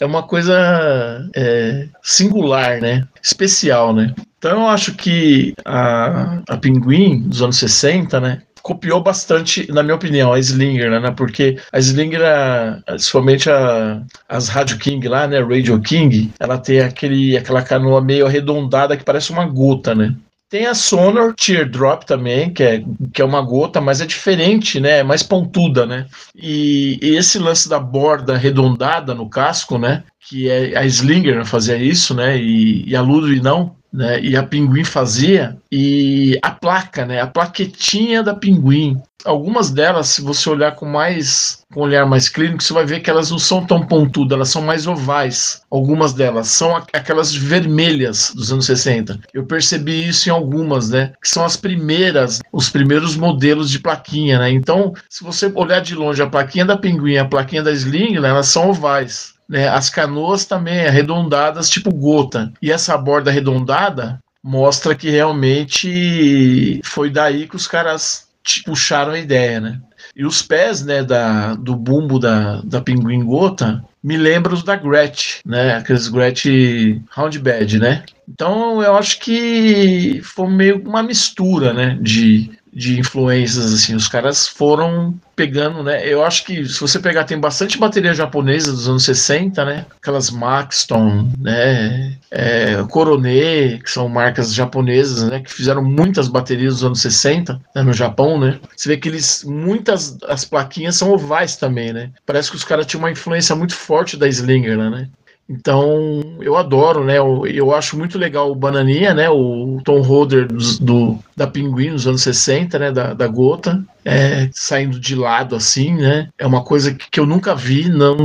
É uma coisa é, singular, né? Especial, né? Então eu acho que a, a Pinguim dos anos 60, né? Copiou bastante, na minha opinião, a Slinger, né? Porque a Slinger, principalmente a, as Radio King lá, né? Radio King, ela tem aquele, aquela canoa meio arredondada que parece uma gota, né? Tem a Sonor Teardrop também, que é, que é uma gota, mas é diferente, né? É mais pontuda, né? E, e, esse lance da borda arredondada no casco, né? Que é a Slinger fazia isso, né? E, e a Ludwig não né? E a Pinguim fazia e a placa, né? A plaquetinha da Pinguim. Algumas delas, se você olhar com mais com um olhar mais clínico, você vai ver que elas não são tão pontudas, elas são mais ovais. Algumas delas são aquelas vermelhas dos anos 60. Eu percebi isso em algumas, né? Que são as primeiras, os primeiros modelos de plaquinha, né? Então, se você olhar de longe a plaquinha da Pinguim a plaquinha da Sling, né, elas são ovais. Né? As canoas também arredondadas, tipo gota. E essa borda arredondada mostra que realmente foi daí que os caras puxaram a ideia, né? E os pés, né, da, do bumbo da, da pinguim gota me lembram os da Gretchen, né? Aqueles Gretchen Roundbed, né? Então eu acho que foi meio uma mistura, né, de de influências assim. Os caras foram pegando, né? Eu acho que se você pegar tem bastante bateria japonesa dos anos 60, né? Aquelas Maxton, né? É, Coronet, que são marcas japonesas, né? Que fizeram muitas baterias dos anos 60 né? no Japão, né? Você vê que eles muitas as plaquinhas são ovais também, né? Parece que os caras tinham uma influência muito forte da Slinger, né? Então, eu adoro, né? Eu, eu, acho muito legal o Bananinha, né? O Tom Holder do, do da Pinguim nos anos 60, né? Da, da Gota, é, saindo de lado assim, né? É uma coisa que, que eu nunca vi, não,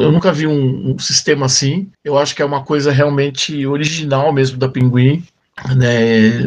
eu nunca vi um, um, sistema assim. Eu acho que é uma coisa realmente original mesmo da Pinguim. Né,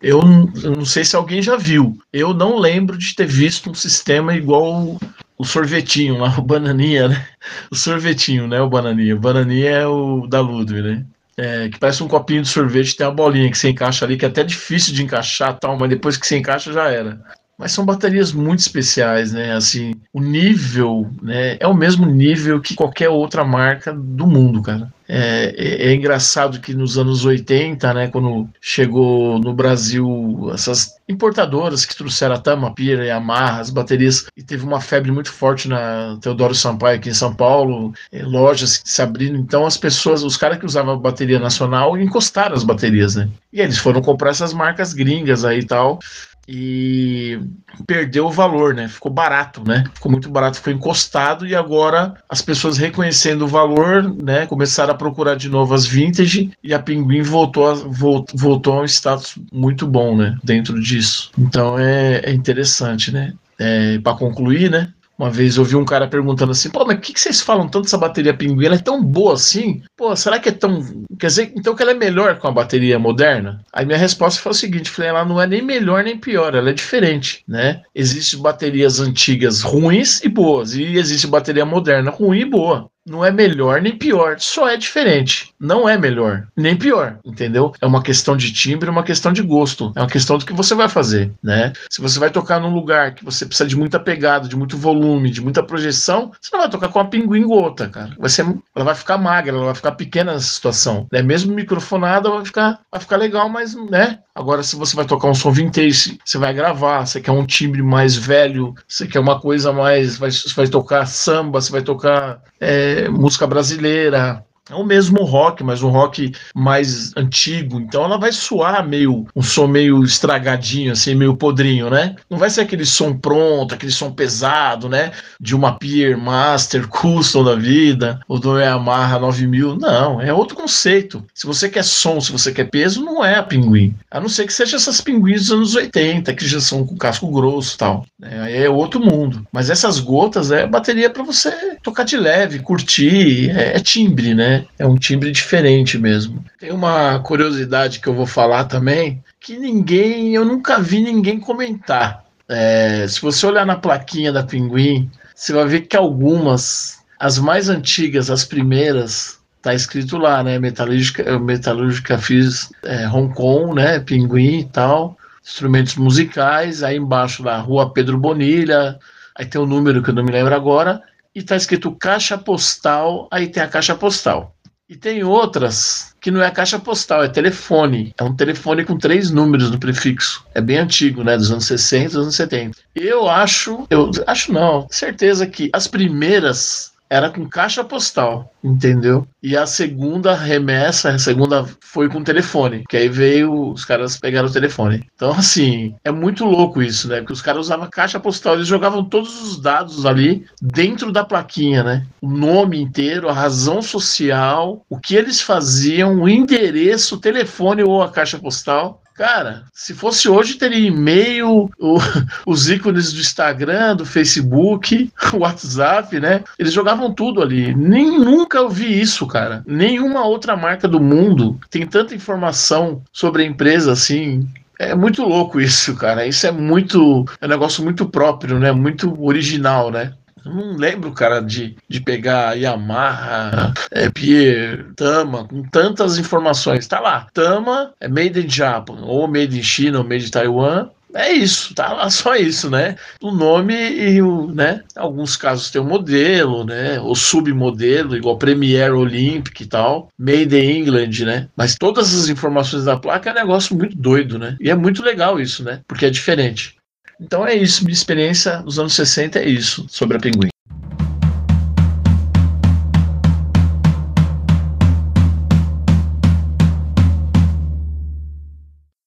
eu, eu não sei se alguém já viu. Eu não lembro de ter visto um sistema igual o sorvetinho lá, [LAUGHS] o bananinha, né? O sorvetinho, né? O bananinha. O bananinha é o da Ludwig, né? É, que parece um copinho de sorvete, tem uma bolinha que você encaixa ali, que é até difícil de encaixar tal, mas depois que você encaixa já era. Mas são baterias muito especiais, né? Assim, o nível, né? É o mesmo nível que qualquer outra marca do mundo, cara. É, é, é, engraçado que nos anos 80, né, quando chegou no Brasil essas importadoras que trouxeram a Tama, Pira, Yamaha, as baterias, e teve uma febre muito forte na Teodoro Sampaio aqui em São Paulo, é, lojas se abrindo, então as pessoas, os caras que usavam a bateria nacional encostaram as baterias, né? E eles foram comprar essas marcas gringas aí e tal, e perdeu o valor, né? Ficou barato, né? Ficou muito barato, ficou encostado e agora as pessoas reconhecendo o valor, né? Começaram a procurar de novo as vintage e a Pinguim voltou a, voltou, voltou a um status muito bom, né? Dentro disso. Então é, é interessante, né? É, para concluir, né? Uma vez ouvi um cara perguntando assim: pô, mas o que, que vocês falam tanto dessa bateria pinguim? Ela é tão boa assim? Pô, será que é tão. Quer dizer, então que ela é melhor com a bateria moderna? Aí minha resposta foi o seguinte: falei, ela não é nem melhor nem pior, ela é diferente, né? Existem baterias antigas ruins e boas, e existe bateria moderna ruim e boa não é melhor nem pior, só é diferente. Não é melhor nem pior, entendeu? É uma questão de timbre, uma questão de gosto, é uma questão do que você vai fazer, né? Se você vai tocar num lugar que você precisa de muita pegada, de muito volume, de muita projeção, você não vai tocar com uma pinguim gota, cara. Vai ser, ela vai ficar magra, ela vai ficar pequena nessa situação, né? Mesmo microfonada vai ficar, vai ficar legal, mas, né? Agora, se você vai tocar um som vintage, você vai gravar, você quer um timbre mais velho, você quer uma coisa mais. Vai, você vai tocar samba, você vai tocar é, música brasileira, é o mesmo rock, mas um rock mais antigo. Então ela vai soar meio um som meio estragadinho, assim, meio podrinho, né? Não vai ser aquele som pronto, aquele som pesado, né? De uma Pier Master Custom da vida, ou do Yamaha 9000. Não, é outro conceito. Se você quer som, se você quer peso, não é a Pinguim. A não ser que seja essas pinguins dos anos 80, que já são com casco grosso e tal. É, aí é outro mundo. Mas essas gotas é bateria para você tocar de leve, curtir, é, é timbre, né? É um timbre diferente mesmo. Tem uma curiosidade que eu vou falar também, que ninguém, eu nunca vi ninguém comentar. É, se você olhar na plaquinha da Pinguim, você vai ver que algumas, as mais antigas, as primeiras, tá escrito lá, né? Metalúrgica, metalúrgica fiz é, Hong Kong, né? Pinguim e tal. Instrumentos musicais, aí embaixo da Rua Pedro Bonilha, aí tem um número que eu não me lembro agora, e está escrito caixa postal, aí tem a caixa postal. E tem outras que não é caixa postal, é telefone. É um telefone com três números no prefixo. É bem antigo, né? Dos anos 60, dos anos 70. Eu acho, eu acho não, certeza que as primeiras era com caixa postal, entendeu? E a segunda remessa, a segunda foi com telefone, que aí veio, os caras pegaram o telefone. Então, assim, é muito louco isso, né? Porque os caras usavam caixa postal, eles jogavam todos os dados ali dentro da plaquinha, né? O nome inteiro, a razão social, o que eles faziam, o endereço, o telefone ou a caixa postal. Cara, se fosse hoje, teria e-mail, [LAUGHS] os ícones do Instagram, do Facebook, [LAUGHS] WhatsApp, né? Eles jogavam tudo ali. Nem nunca eu vi isso, cara. Nenhuma outra marca do mundo tem tanta informação sobre a empresa assim. É muito louco isso, cara. Isso é muito. É um negócio muito próprio, né? Muito original, né? Eu não lembro, cara, de, de pegar Yamaha, é, Pierre, Tama, com tantas informações. Tá lá. Tama é made in Japan, ou made in China, ou made in Taiwan. É isso, tá lá só isso, né? O nome e o, né? Alguns casos tem o modelo, né? O submodelo, igual Premier Olympic e tal, Made in England, né? Mas todas as informações da placa é um negócio muito doido, né? E é muito legal isso, né? Porque é diferente. Então é isso, minha experiência nos anos 60 é isso sobre a Pinguim.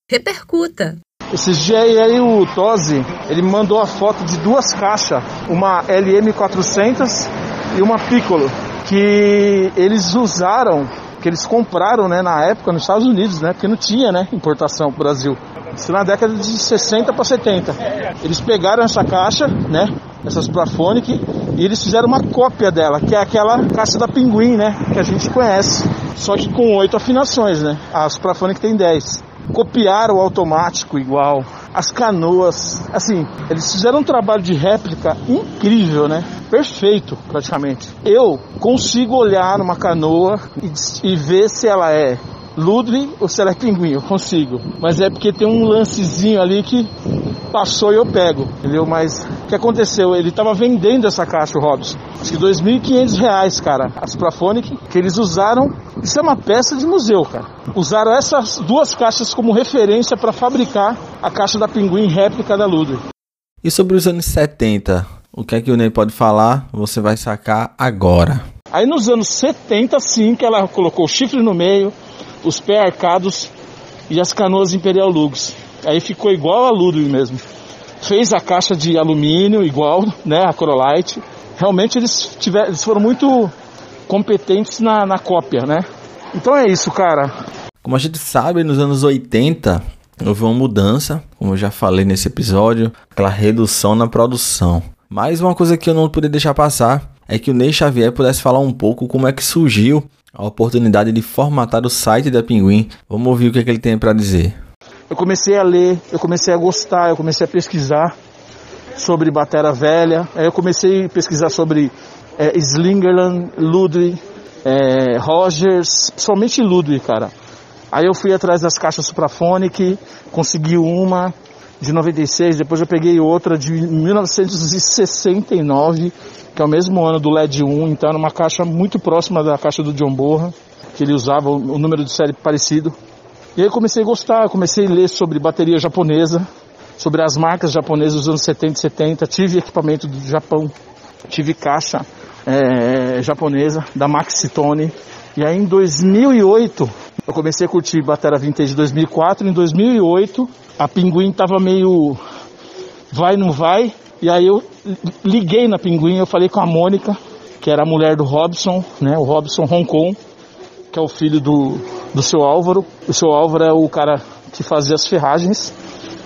Repercuta. Esses dias aí o Tosi, ele me mandou a foto de duas caixas, uma LM400 e uma Piccolo, que eles usaram, que eles compraram, né, na época nos Estados Unidos, né, porque não tinha, né, importação pro Brasil. Isso na década de 60 para 70. Eles pegaram essa caixa, né? Essas Plafonic, e eles fizeram uma cópia dela, que é aquela caixa da Pinguim, né? Que a gente conhece. Só que com oito afinações, né? As Plafonic tem 10. Copiaram o automático igual, as canoas. Assim, eles fizeram um trabalho de réplica incrível, né? Perfeito, praticamente. Eu consigo olhar numa canoa e, e ver se ela é Ludwig ou será pinguim? Eu consigo. Mas é porque tem um lancezinho ali que passou e eu pego, entendeu? Mas o que aconteceu? Ele estava vendendo essa caixa, o Robson. Acho que 2.500 reais, cara. As Plafonic, que eles usaram. Isso é uma peça de museu, cara. Usaram essas duas caixas como referência para fabricar a caixa da Pinguim réplica da Ludwig. E sobre os anos 70? O que é que o Ney pode falar? Você vai sacar agora. Aí nos anos 70, sim, que ela colocou o chifre no meio, os pés arcados e as canoas Imperial Lugos. Aí ficou igual a Ludwig mesmo. Fez a caixa de alumínio igual, né, a Corolite. Realmente eles, tiveram, eles foram muito competentes na, na cópia, né? Então é isso, cara. Como a gente sabe, nos anos 80 houve uma mudança, como eu já falei nesse episódio, aquela redução na produção. Mas uma coisa que eu não poderia deixar passar é que o Ney Xavier pudesse falar um pouco como é que surgiu a oportunidade de formatar o site da Pinguim. Vamos ouvir o que, é que ele tem para dizer. Eu comecei a ler, eu comecei a gostar, eu comecei a pesquisar sobre Batera Velha, eu comecei a pesquisar sobre é, Slingerland, Ludwig, é, Rogers, somente Ludwig, cara. Aí eu fui atrás das caixas Supraphonic, consegui uma de 96, depois eu peguei outra de 1969, que é o mesmo ano do LED 1, então era uma caixa muito próxima da caixa do John Borra, que ele usava o número de série parecido. E aí comecei a gostar, comecei a ler sobre bateria japonesa, sobre as marcas japonesas dos anos 70 e 70, tive equipamento do Japão, tive caixa é, japonesa da Maxitone. E aí em 2008 eu comecei a curtir bateria vintage 2004, em 2008 a Pinguim tava meio vai não vai, e aí eu liguei na Pinguim, eu falei com a Mônica, que era a mulher do Robson, né? O Robson Hong Kong, que é o filho do, do seu Álvaro. O seu Álvaro é o cara que fazia as ferragens,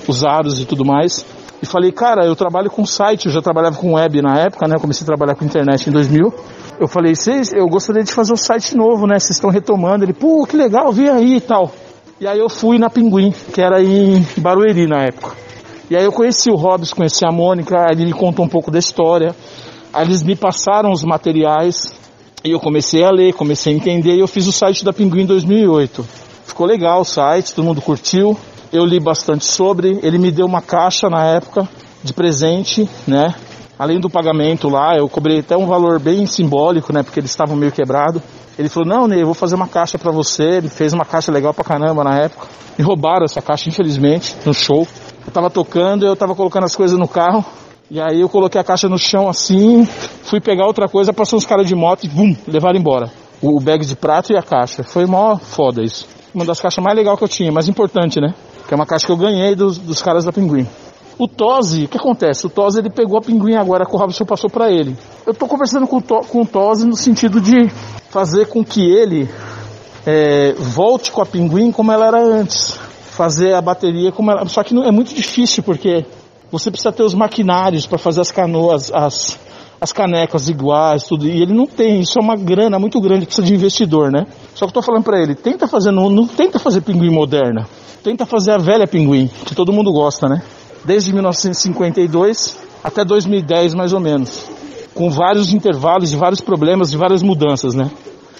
os aros e tudo mais. E falei, cara, eu trabalho com site, eu já trabalhava com web na época, né? Eu comecei a trabalhar com internet em 2000. Eu falei, vocês, eu gostaria de fazer um site novo, né? Vocês estão retomando. Ele, pô, que legal, vi aí e tal. E aí eu fui na Pinguim, que era em Barueri na época. E aí eu conheci o Robson, conheci a Mônica, ele me contou um pouco da história. Aí eles me passaram os materiais e eu comecei a ler, comecei a entender e eu fiz o site da Pinguim em 2008. Ficou legal o site, todo mundo curtiu. Eu li bastante sobre, ele me deu uma caixa na época de presente, né? Além do pagamento lá, eu cobrei até um valor bem simbólico, né? Porque eles estavam meio quebrados. Ele falou, não, Ney, eu vou fazer uma caixa para você. Ele fez uma caixa legal pra caramba na época. Me roubaram essa caixa, infelizmente, no show. Eu tava tocando, eu tava colocando as coisas no carro. E aí eu coloquei a caixa no chão assim, fui pegar outra coisa, passou uns caras de moto e bum, levaram embora. O bag de prato e a caixa. Foi mó foda isso. Uma das caixas mais legais que eu tinha, mais importante, né? Que é uma caixa que eu ganhei dos, dos caras da Pinguim. O Tosi, o que acontece? O Tosi ele pegou a Pinguim agora que o Robson passou para ele. Eu tô conversando com com o Tosi no sentido de fazer com que ele é, volte com a Pinguim como ela era antes. Fazer a bateria como ela. Só que não, é muito difícil porque você precisa ter os maquinários para fazer as canoas, as, as canecas iguais, tudo. E ele não tem. Isso é uma grana muito grande, precisa de investidor, né? Só que eu tô falando para ele, tenta fazer, não, não tenta fazer pinguim moderna. Tenta fazer a velha pinguim, que todo mundo gosta, né? Desde 1952 até 2010, mais ou menos. Com vários intervalos, de vários problemas, de várias mudanças, né?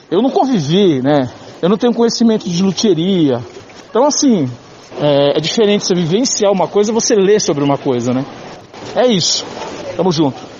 Eu não convivi, né? Eu não tenho conhecimento de luthieria. Então, assim, é, é diferente você vivenciar uma coisa você ler sobre uma coisa, né? É isso. Tamo junto.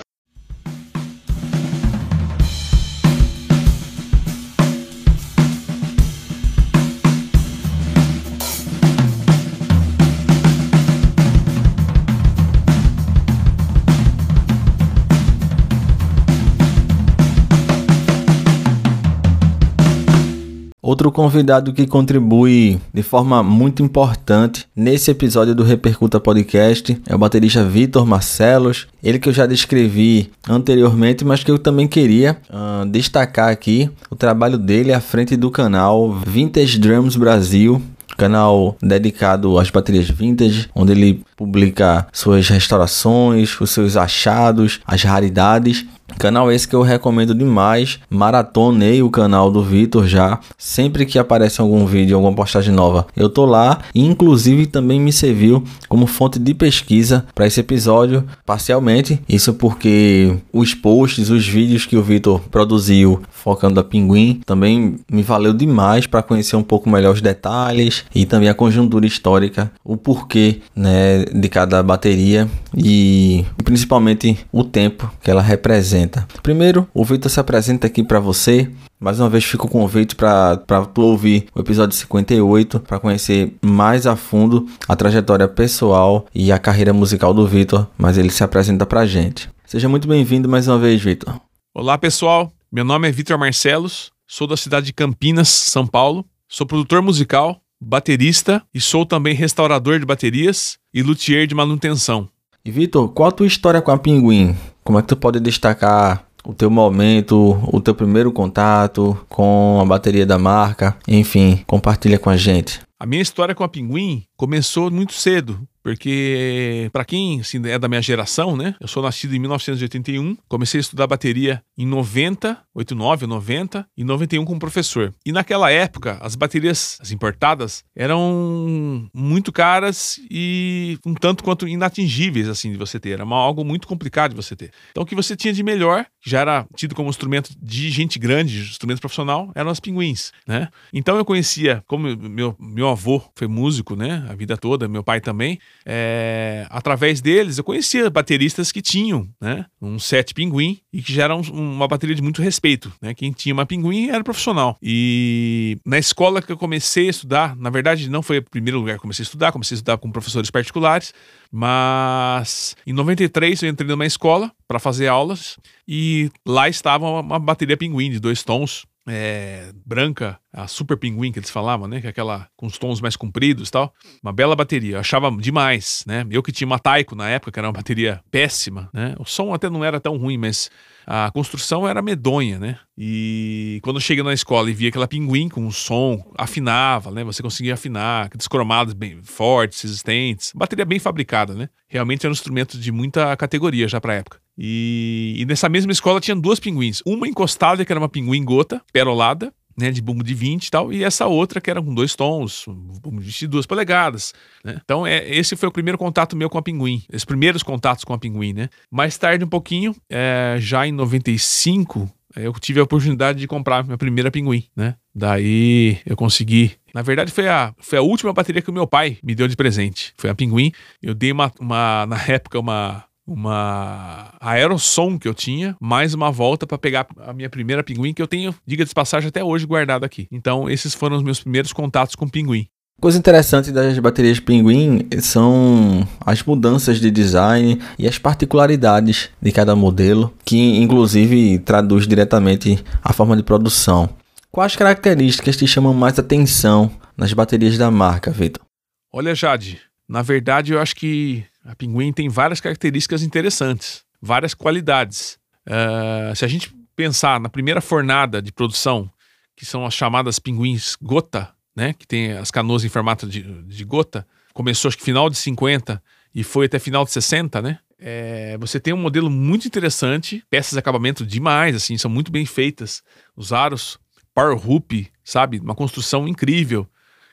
Outro convidado que contribui de forma muito importante nesse episódio do Repercuta Podcast é o baterista Vitor Marcelos, ele que eu já descrevi anteriormente, mas que eu também queria uh, destacar aqui o trabalho dele à frente do canal Vintage Drums Brasil, canal dedicado às baterias vintage, onde ele publica suas restaurações, os seus achados, as raridades Canal esse que eu recomendo demais. Maratonei o canal do Vitor já. Sempre que aparece algum vídeo, alguma postagem nova, eu tô lá. Inclusive também me serviu como fonte de pesquisa para esse episódio, parcialmente. Isso porque os posts, os vídeos que o Vitor produziu focando a Pinguim também me valeu demais para conhecer um pouco melhor os detalhes e também a conjuntura histórica, o porquê né, de cada bateria e principalmente o tempo que ela representa apresenta. Primeiro, o Vitor se apresenta aqui para você. Mais uma vez fica o convite para tu ouvir o episódio 58 para conhecer mais a fundo a trajetória pessoal e a carreira musical do Vitor, mas ele se apresenta para gente. Seja muito bem-vindo mais uma vez, Vitor. Olá, pessoal. Meu nome é Vitor Marcelos, sou da cidade de Campinas, São Paulo. Sou produtor musical, baterista e sou também restaurador de baterias e luthier de manutenção. E Vitor, qual a tua história com a Pinguim? Como é que tu pode destacar o teu momento, o teu primeiro contato com a bateria da marca? Enfim, compartilha com a gente. A minha história com a Pinguim começou muito cedo. Porque, para quem assim, é da minha geração, né? Eu sou nascido em 1981, comecei a estudar bateria em 90, 89, 90 e 91 como professor. E naquela época, as baterias as importadas eram muito caras e um tanto quanto inatingíveis, assim, de você ter. Era algo muito complicado de você ter. Então, o que você tinha de melhor, que já era tido como instrumento de gente grande, instrumento profissional, eram as pinguins, né? Então, eu conhecia, como meu, meu avô foi músico, né? A vida toda, meu pai também é, através deles, eu conhecia bateristas que tinham né, um set pinguim e que já era um, uma bateria de muito respeito. Né? Quem tinha uma pinguim era profissional. E na escola que eu comecei a estudar, na verdade não foi o primeiro lugar que comecei a estudar, comecei a estudar com professores particulares, mas em 93 eu entrei numa escola para fazer aulas e lá estava uma bateria pinguim de dois tons é, branca, a Super Pinguim que eles falavam, né? Que é aquela com os tons mais compridos e tal. Uma bela bateria. Eu achava demais, né? Eu que tinha uma Taiko na época, que era uma bateria péssima, né? O som até não era tão ruim, mas a construção era medonha, né? E quando eu cheguei na escola e vi aquela pinguim com um som, afinava, né? Você conseguia afinar, aqueles cromados bem fortes, resistentes. Bateria bem fabricada, né? Realmente era um instrumento de muita categoria já pra época. E, e nessa mesma escola tinha duas pinguins. Uma encostada, que era uma pinguim gota, perolada, né, de bumbo de 20 e tal, e essa outra que era com dois tons, bumbo de 22 polegadas, né? Então, é, esse foi o primeiro contato meu com a Pinguim, os primeiros contatos com a Pinguim, né? Mais tarde um pouquinho, é, já em 95, é, eu tive a oportunidade de comprar minha primeira Pinguim, né? Daí eu consegui. Na verdade, foi a, foi a última bateria que o meu pai me deu de presente. Foi a Pinguim. Eu dei uma, uma na época, uma, uma aerossom que eu tinha, mais uma volta para pegar a minha primeira pinguim que eu tenho, diga de passagem, até hoje guardado aqui. Então, esses foram os meus primeiros contatos com pinguim. Coisa interessante das baterias Pinguim são as mudanças de design e as particularidades de cada modelo, que inclusive traduz diretamente a forma de produção. Quais características te chamam mais atenção nas baterias da marca, Vitor? Olha, Jade, na verdade eu acho que a Pinguim tem várias características interessantes, várias qualidades. Uh, se a gente pensar na primeira fornada de produção, que são as chamadas pinguins gota, né? Que tem as canoas em formato de, de gota. Começou acho que final de 50 e foi até final de 60, né? É, você tem um modelo muito interessante, peças de acabamento demais, assim, são muito bem feitas. Os aros, power hoop, sabe? Uma construção incrível,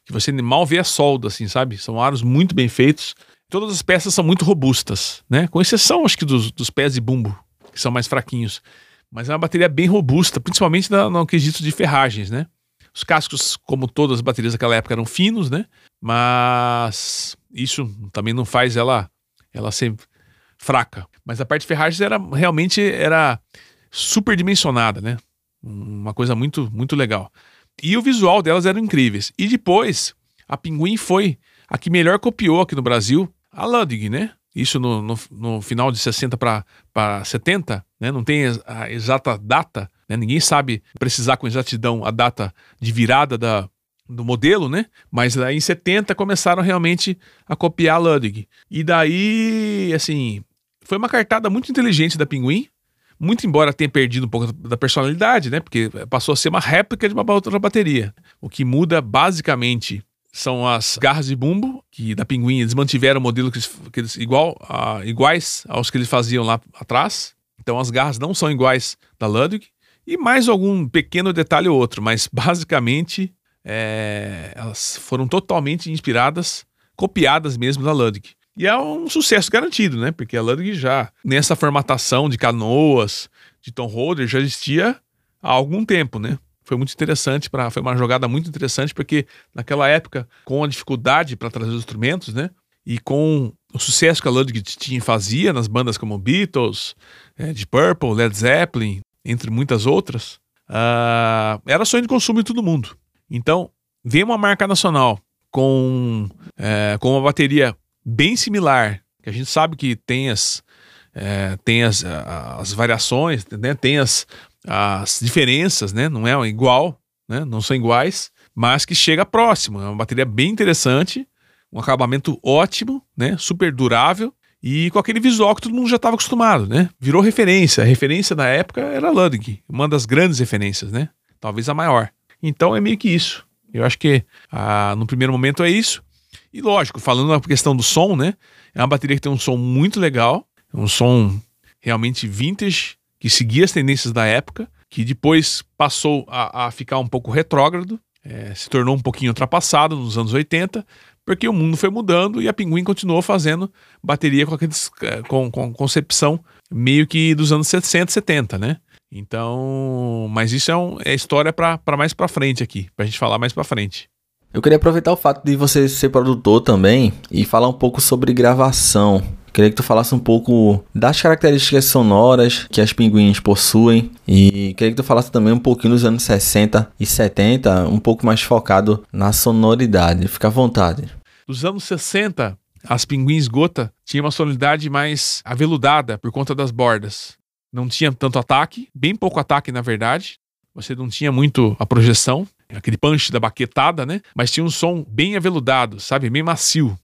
que você mal vê a solda, assim, sabe? São aros muito bem feitos. Todas as peças são muito robustas, né? Com exceção, acho que, dos, dos pés de bumbo, que são mais fraquinhos. Mas é uma bateria bem robusta, principalmente no, no quesito de ferragens, né? Os cascos, como todas as baterias daquela época, eram finos, né? Mas isso também não faz ela ela ser fraca. Mas a parte de ferragens era realmente era super dimensionada, né? Uma coisa muito muito legal. E o visual delas eram incríveis. E depois a Pinguim foi a que melhor copiou aqui no Brasil a Ludwig, né? Isso no, no, no final de 60 para 70, né? Não tem a exata data, né? Ninguém sabe precisar com exatidão a data de virada da, do modelo, né? Mas em 70 começaram realmente a copiar a Ludwig. E daí, assim, foi uma cartada muito inteligente da Pinguim, muito embora tenha perdido um pouco da personalidade, né? Porque passou a ser uma réplica de uma outra bateria. O que muda basicamente são as garras de bumbo, que da Pinguim eles mantiveram o modelo que que eles igual, a, iguais aos que eles faziam lá atrás. Então as garras não são iguais da Ludwig e mais algum pequeno detalhe ou outro, mas basicamente é, elas foram totalmente inspiradas, copiadas mesmo da Ludwig. E é um sucesso garantido, né? Porque a Ludwig já, nessa formatação de canoas, de Tom Holder, já existia há algum tempo, né? Foi muito interessante, pra, foi uma jogada muito interessante, porque naquela época, com a dificuldade para trazer os instrumentos, né? E com o sucesso que a Ludwig tinha fazia nas bandas como Beatles, é, de Purple, Led Zeppelin, entre muitas outras, uh, era sonho de consumo de todo mundo. Então, vem uma marca nacional com, é, com uma bateria bem similar, que a gente sabe que tem as, é, tem as, as variações, né? tem as, as diferenças, né? não é igual, né? não são iguais, mas que chega próximo. É uma bateria bem interessante, um acabamento ótimo, né? super durável e com aquele visual que todo mundo já estava acostumado, né? Virou referência. A referência na época era Ludwig, uma das grandes referências, né? Talvez a maior. Então é meio que isso. Eu acho que ah, no primeiro momento é isso. E lógico, falando na questão do som, né? É uma bateria que tem um som muito legal, um som realmente vintage, que seguia as tendências da época, que depois passou a, a ficar um pouco retrógrado, é, se tornou um pouquinho ultrapassado nos anos 80, porque o mundo foi mudando e a Pinguim continuou fazendo bateria com, aqueles, eh, com, com concepção meio que dos anos 60, 70, né? Então, mas isso é, um, é história para mais para frente aqui, para a gente falar mais para frente. Eu queria aproveitar o fato de você ser produtor também e falar um pouco sobre gravação. Queria que tu falasse um pouco das características sonoras que as pinguins possuem e queria que tu falasse também um pouquinho dos anos 60 e 70, um pouco mais focado na sonoridade. Fica à vontade. Dos anos 60, as pinguins gota tinham uma sonoridade mais aveludada por conta das bordas. Não tinha tanto ataque, bem pouco ataque na verdade. Você não tinha muito a projeção, aquele punch da baquetada, né? Mas tinha um som bem aveludado, sabe? Bem macio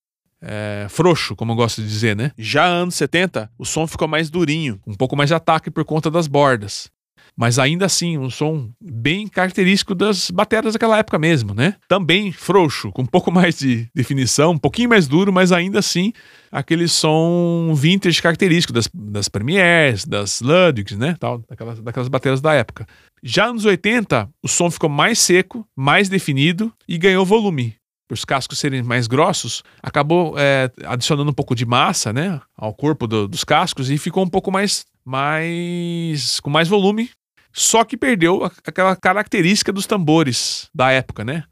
é, frouxo, como eu gosto de dizer, né? Já anos 70, o som ficou mais durinho, um pouco mais de ataque por conta das bordas. Mas ainda assim, um som bem característico das baterias daquela época mesmo, né? Também frouxo, com um pouco mais de definição, um pouquinho mais duro, mas ainda assim aquele som vintage característico das, das Premiers, das Ludwigs, né? Tal, daquelas, daquelas baterias da época. Já nos 80, o som ficou mais seco, mais definido e ganhou volume os cascos serem mais grossos, acabou é, adicionando um pouco de massa, né, ao corpo do, dos cascos e ficou um pouco mais, mais com mais volume. Só que perdeu aquela característica dos tambores da época, né?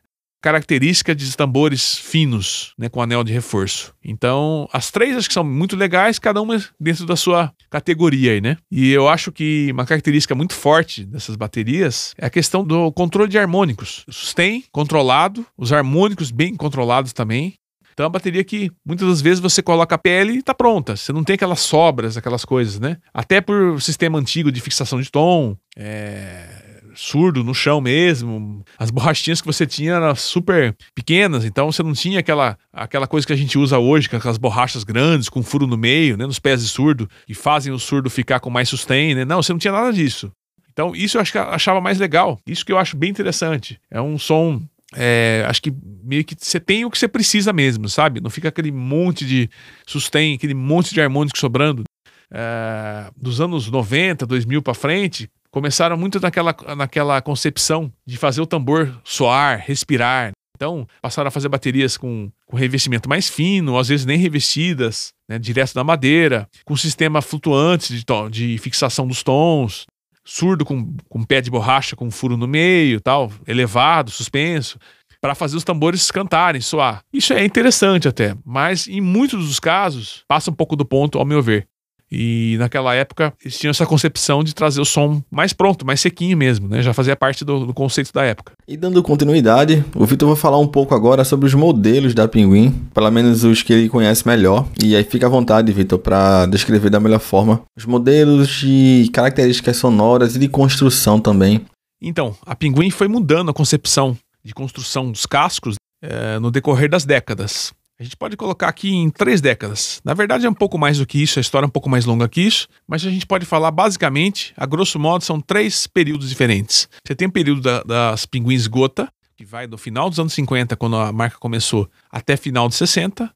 Característica de tambores finos, né, com anel de reforço. Então, as três acho que são muito legais, cada uma dentro da sua categoria aí, né? E eu acho que uma característica muito forte dessas baterias é a questão do controle de harmônicos. Sustain controlado, os harmônicos bem controlados também. Então, é uma bateria que muitas das vezes você coloca a pele e está pronta. Você não tem aquelas sobras, aquelas coisas, né? Até por sistema antigo de fixação de tom, é surdo no chão mesmo. As borrachinhas que você tinha eram super pequenas, então você não tinha aquela, aquela coisa que a gente usa hoje, com aquelas borrachas grandes, com furo no meio, né, nos pés de surdo, que fazem o surdo ficar com mais sustain, né? Não, você não tinha nada disso. Então, isso eu acho que achava mais legal. Isso que eu acho bem interessante. É um som é, acho que meio que você tem o que você precisa mesmo, sabe? Não fica aquele monte de sustain, aquele monte de harmônico sobrando. É, dos anos 90, 2000 para frente, começaram muito naquela, naquela concepção de fazer o tambor soar, respirar. Então, passaram a fazer baterias com, com revestimento mais fino, às vezes nem revestidas, né, direto da madeira, com sistema flutuante de, tom, de fixação dos tons, surdo com, com pé de borracha com furo no meio, tal, elevado, suspenso, para fazer os tambores cantarem, soar. Isso é interessante até, mas em muitos dos casos passa um pouco do ponto, ao meu ver. E naquela época eles tinham essa concepção de trazer o som mais pronto, mais sequinho mesmo, né? Já fazia parte do, do conceito da época. E dando continuidade, o Vitor vai falar um pouco agora sobre os modelos da Pinguim, pelo menos os que ele conhece melhor. E aí fica à vontade, Vitor, para descrever da melhor forma os modelos de características sonoras e de construção também. Então, a Pinguim foi mudando a concepção de construção dos cascos é, no decorrer das décadas. A gente pode colocar aqui em três décadas. Na verdade, é um pouco mais do que isso, a história é um pouco mais longa que isso, mas a gente pode falar basicamente, a grosso modo, são três períodos diferentes. Você tem o período da, das pinguins gota, que vai do final dos anos 50, quando a marca começou, até final de 60,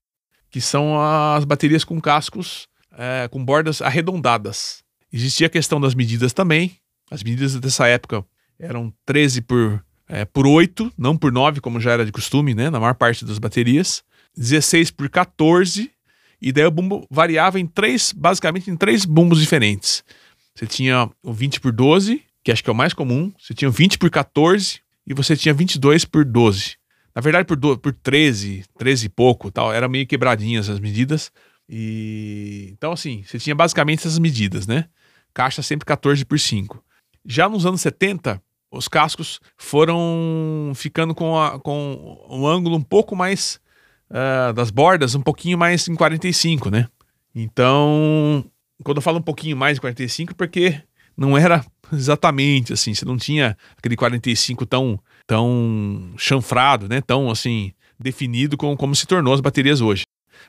que são as baterias com cascos é, com bordas arredondadas. Existia a questão das medidas também. As medidas dessa época eram 13 por, é, por 8, não por 9, como já era de costume, né, na maior parte das baterias. 16 por 14, e daí o bumbo variava em três, basicamente em três bumbos diferentes. Você tinha o 20 por 12, que acho que é o mais comum, você tinha o 20 por 14 e você tinha 22 por 12. Na verdade, por, do, por 13, 13 e pouco, tal, era meio quebradinhas as medidas. E então assim, você tinha basicamente essas medidas, né? Caixa sempre 14 por 5. Já nos anos 70, os cascos foram ficando com, a, com um ângulo um pouco mais uh, das bordas um pouquinho mais em 45, né? Então, quando eu falo um pouquinho mais em 45, porque não era exatamente assim, você não tinha aquele 45 tão, tão chanfrado, né? Tão assim, definido como, como se tornou as baterias hoje.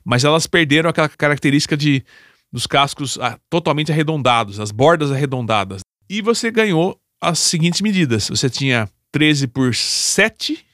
Mas elas perderam aquela característica de dos cascos ah, totalmente arredondados, as bordas arredondadas. E você ganhou as seguintes medidas. Você tinha 13 por 7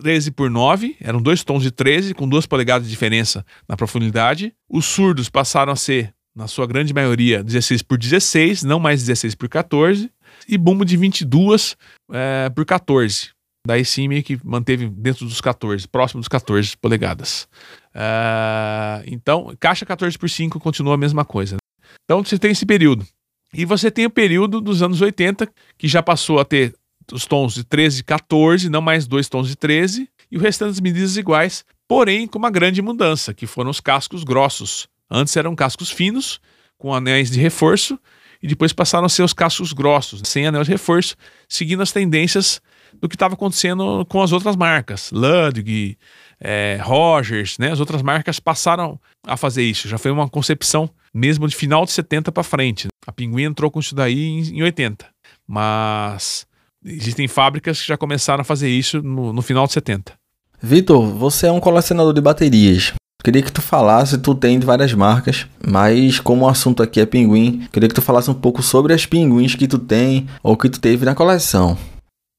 13 por 9, eram dois tons de 13, com duas polegadas de diferença na profundidade. Os surdos passaram a ser, na sua grande maioria, 16 por 16, não mais 16 por 14, e bumbo de 22 é, por 14. Daí sim meio que manteve dentro dos 14, próximo dos 14 polegadas. Uh, então, caixa 14 por 5 continua a mesma coisa. Né? Então você tem esse período. E você tem o período dos anos 80, que já passou a ter os tons de 13 e 14, não mais dois tons de 13, e o restante das medidas iguais, porém com uma grande mudança, que foram os cascos grossos. Antes eram cascos finos, com anéis de reforço, e depois passaram a ser os cascos grossos, sem anel de reforço, seguindo as tendências do que estava acontecendo com as outras marcas. Ludwig, é, Rogers, né? as outras marcas passaram a fazer isso. Já foi uma concepção mesmo de final de 70 para frente. A Pinguim entrou com isso daí em, em 80. Mas Existem fábricas que já começaram a fazer isso no, no final de 70. Vitor, você é um colecionador de baterias. Queria que tu falasse, tu tem várias marcas, mas como o assunto aqui é pinguim, queria que tu falasse um pouco sobre as pinguins que tu tem ou que tu teve na coleção.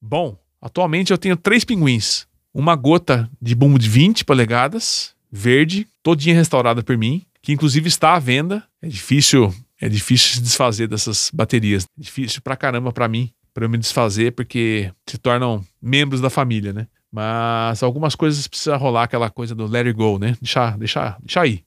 Bom, atualmente eu tenho três pinguins. Uma gota de bumbo de 20 polegadas, verde, todinha restaurada por mim, que inclusive está à venda. É difícil, é difícil se desfazer dessas baterias. É difícil pra caramba pra mim para eu me desfazer, porque se tornam membros da família, né? Mas algumas coisas precisa rolar aquela coisa do let it go, né? Deixar, deixar, deixar aí.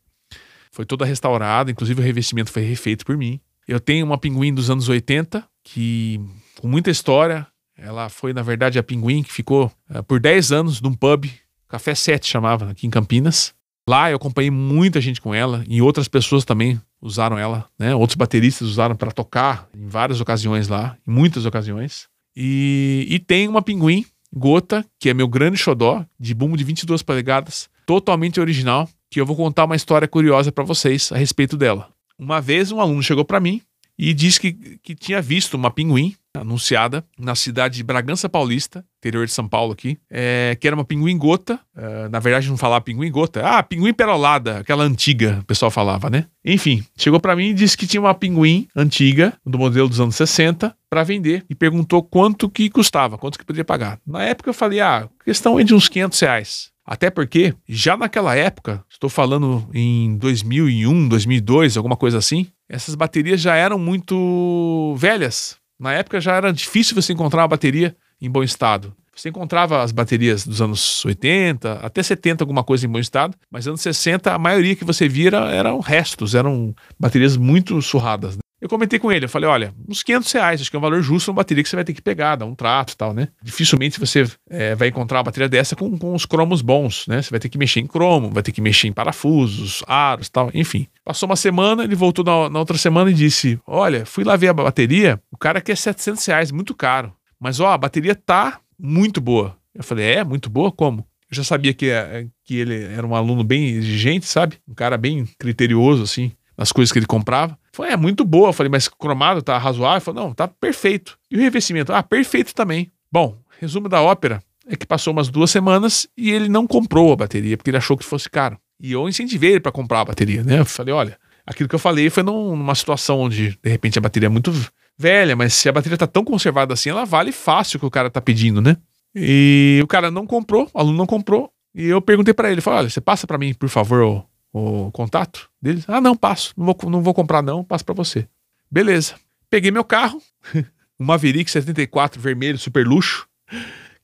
Foi toda restaurada, inclusive o revestimento foi refeito por mim. Eu tenho uma pinguim dos anos 80, que com muita história, Ela foi, na verdade, a Pinguim que ficou uh, por 10 anos num pub, Café 7 chamava, aqui em Campinas. Lá eu acompanhei muita gente com ela e outras pessoas também usaram ela, né? Outros bateristas usaram para tocar em várias ocasiões lá, em muitas ocasiões. E, e tem uma Pinguim Gota, que é meu grande xodó, de bumbo de 22 polegadas, totalmente original, que eu vou contar uma história curiosa para vocês a respeito dela. Uma vez um aluno chegou para mim e disse que, que tinha visto uma pinguim anunciada na cidade de Bragança Paulista, interior de São Paulo aqui, é, que era uma pinguim gota. É, na verdade, não falava pinguim gota. Ah, pinguim perolada, aquela antiga, o pessoal falava, né? Enfim, chegou para mim e disse que tinha uma pinguim antiga, do modelo dos anos 60, para vender e perguntou quanto que custava, quanto que poderia pagar. Na época eu falei, ah, questão é de uns 500 reais. Até porque, já naquela época, estou falando em 2001, 2002, alguma coisa assim, essas baterias já eram muito velhas. Na época já era difícil você encontrar uma bateria em bom estado. Você encontrava as baterias dos anos 80, até 70, alguma coisa em bom estado, mas anos 60, a maioria que você via eram restos, eram baterias muito surradas. Né? Eu comentei com ele, eu falei, olha, uns 500 reais, acho que é um valor justo uma bateria que você vai ter que pegar, dar um trato e tal, né? Dificilmente você é, vai encontrar uma bateria dessa com, com os cromos bons, né? Você vai ter que mexer em cromo, vai ter que mexer em parafusos, aros tal, enfim. Passou uma semana, ele voltou na, na, outra semana e disse, olha, fui lá ver a bateria, o cara quer 700 reais, muito caro. Mas, ó, a bateria tá muito boa. Eu falei, é? Muito boa? Como? Eu já sabia que, é, que ele era um aluno bem exigente, sabe? Um cara bem criterioso, assim nas coisas que ele comprava. Foi, é muito boa. Falei, mas cromado tá razoável? Falou, não, tá perfeito. E o revestimento? Ah, perfeito também. Bom, resumo da ópera é que passou umas duas semanas e ele não comprou a bateria porque ele achou que fosse caro. E eu incentivei ele para comprar a bateria, né? Eu falei, olha, aquilo que eu falei foi numa situação onde de repente a bateria é muito velha, mas se a bateria tá tão conservada assim, ela vale fácil o que o cara tá pedindo, né? E o cara não comprou, o aluno não comprou. E eu perguntei para ele, falei, olha, você passa para mim, por favor, o contato deles. Ah, não, passo. Não vou, não vou comprar, não. Passo para você. Beleza. Peguei meu carro, [LAUGHS] um Maverick 74 vermelho, super luxo,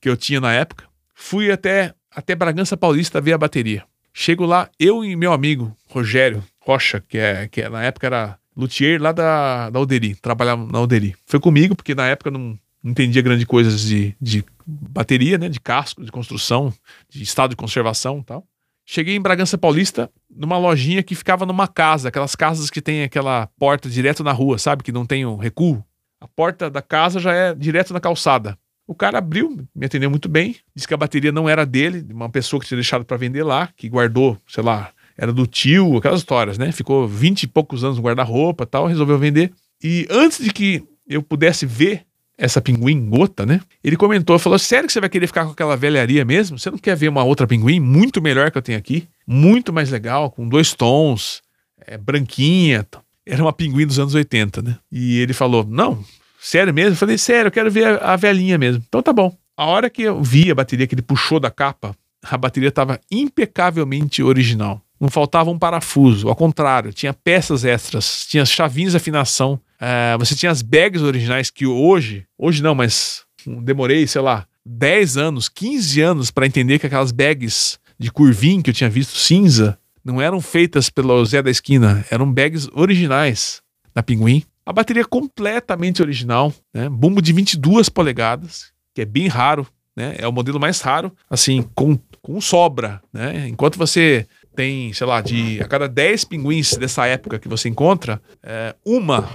que eu tinha na época. Fui até, até Bragança Paulista ver a bateria. Chego lá, eu e meu amigo Rogério Rocha, que, é, que é, na época era luthier lá da, da Alderi, trabalhava na Alderi. Foi comigo, porque na época não, não entendia grande coisas de, de bateria, né, de casco, de construção, de estado de conservação e tal. Cheguei em Bragança Paulista, numa lojinha que ficava numa casa, aquelas casas que tem aquela porta direto na rua, sabe? Que não tem um recuo. A porta da casa já é direto na calçada. O cara abriu, me atendeu muito bem, disse que a bateria não era dele, de uma pessoa que tinha deixado para vender lá, que guardou, sei lá, era do tio, aquelas histórias, né? Ficou vinte e poucos anos no guarda-roupa tal, resolveu vender. E antes de que eu pudesse ver essa pinguim gota, né? Ele comentou, falou: Sério que você vai querer ficar com aquela velharia mesmo? Você não quer ver uma outra pinguim muito melhor que eu tenho aqui? Muito mais legal, com dois tons, é, branquinha. Era uma pinguim dos anos 80, né? E ele falou: Não, sério mesmo? Eu falei: Sério, eu quero ver a, a velhinha mesmo. Então tá bom. A hora que eu vi a bateria que ele puxou da capa, a bateria estava impecavelmente original. Não faltava um parafuso, ao contrário, tinha peças extras, tinha chavinhas de afinação, é, você tinha as bags originais que hoje, hoje não, mas demorei, sei lá, 10 anos, 15 anos para entender que aquelas bags de curvinho que eu tinha visto cinza não eram feitas pelo Zé da Esquina, eram bags originais da Pinguim. A bateria completamente original, né? Bumbo de 22 polegadas, que é bem raro, né? É o modelo mais raro, assim, com, com sobra, né? Enquanto você tem, sei lá, de a cada 10 pinguins dessa época que você encontra, é, uma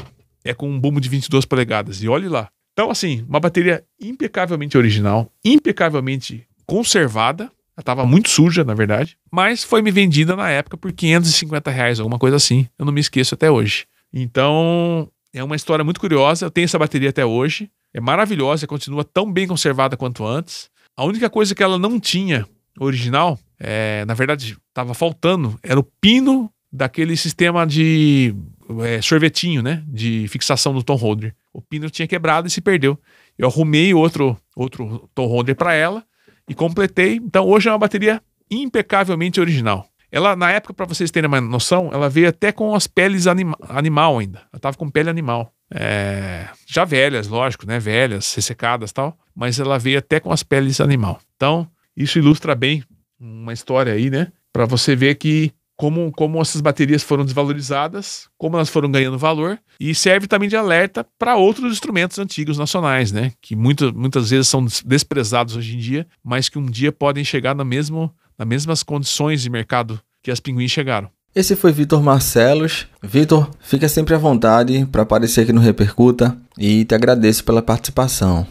é com um bumbo de 22 polegadas. E olhe lá. Então, assim, uma bateria impecavelmente original, impecavelmente conservada. Ela estava muito suja, na verdade, mas foi me vendida na época por 550 reais, alguma coisa assim. Eu não me esqueço até hoje. Então, é uma história muito curiosa. Eu tenho essa bateria até hoje. É maravilhosa, continua tão bem conservada quanto antes. A única coisa que ela não tinha original, é, na verdade, estava faltando, era o pino daquele sistema de é, sorvetinho, né? De fixação do tom holder. O pino tinha quebrado e se perdeu. Eu arrumei outro, outro tom holder para ela e completei. Então hoje é uma bateria impecavelmente original. Ela, na época, para vocês terem uma noção, ela veio até com as peles anima animal ainda. Ela tava com pele animal. É, já velhas, lógico, né? Velhas, ressecadas tal. Mas ela veio até com as peles animal. Então, isso ilustra bem uma história aí, né? Para você ver que como, como essas baterias foram desvalorizadas, como elas foram ganhando valor, e serve também de alerta para outros instrumentos antigos nacionais, né? Que muito, muitas vezes são desprezados hoje em dia, mas que um dia podem chegar na mesmo, nas mesmas condições de mercado que as pinguins chegaram. Esse foi Vitor Marcelos. Vitor, fica sempre à vontade para aparecer aqui no Repercuta e te agradeço pela participação.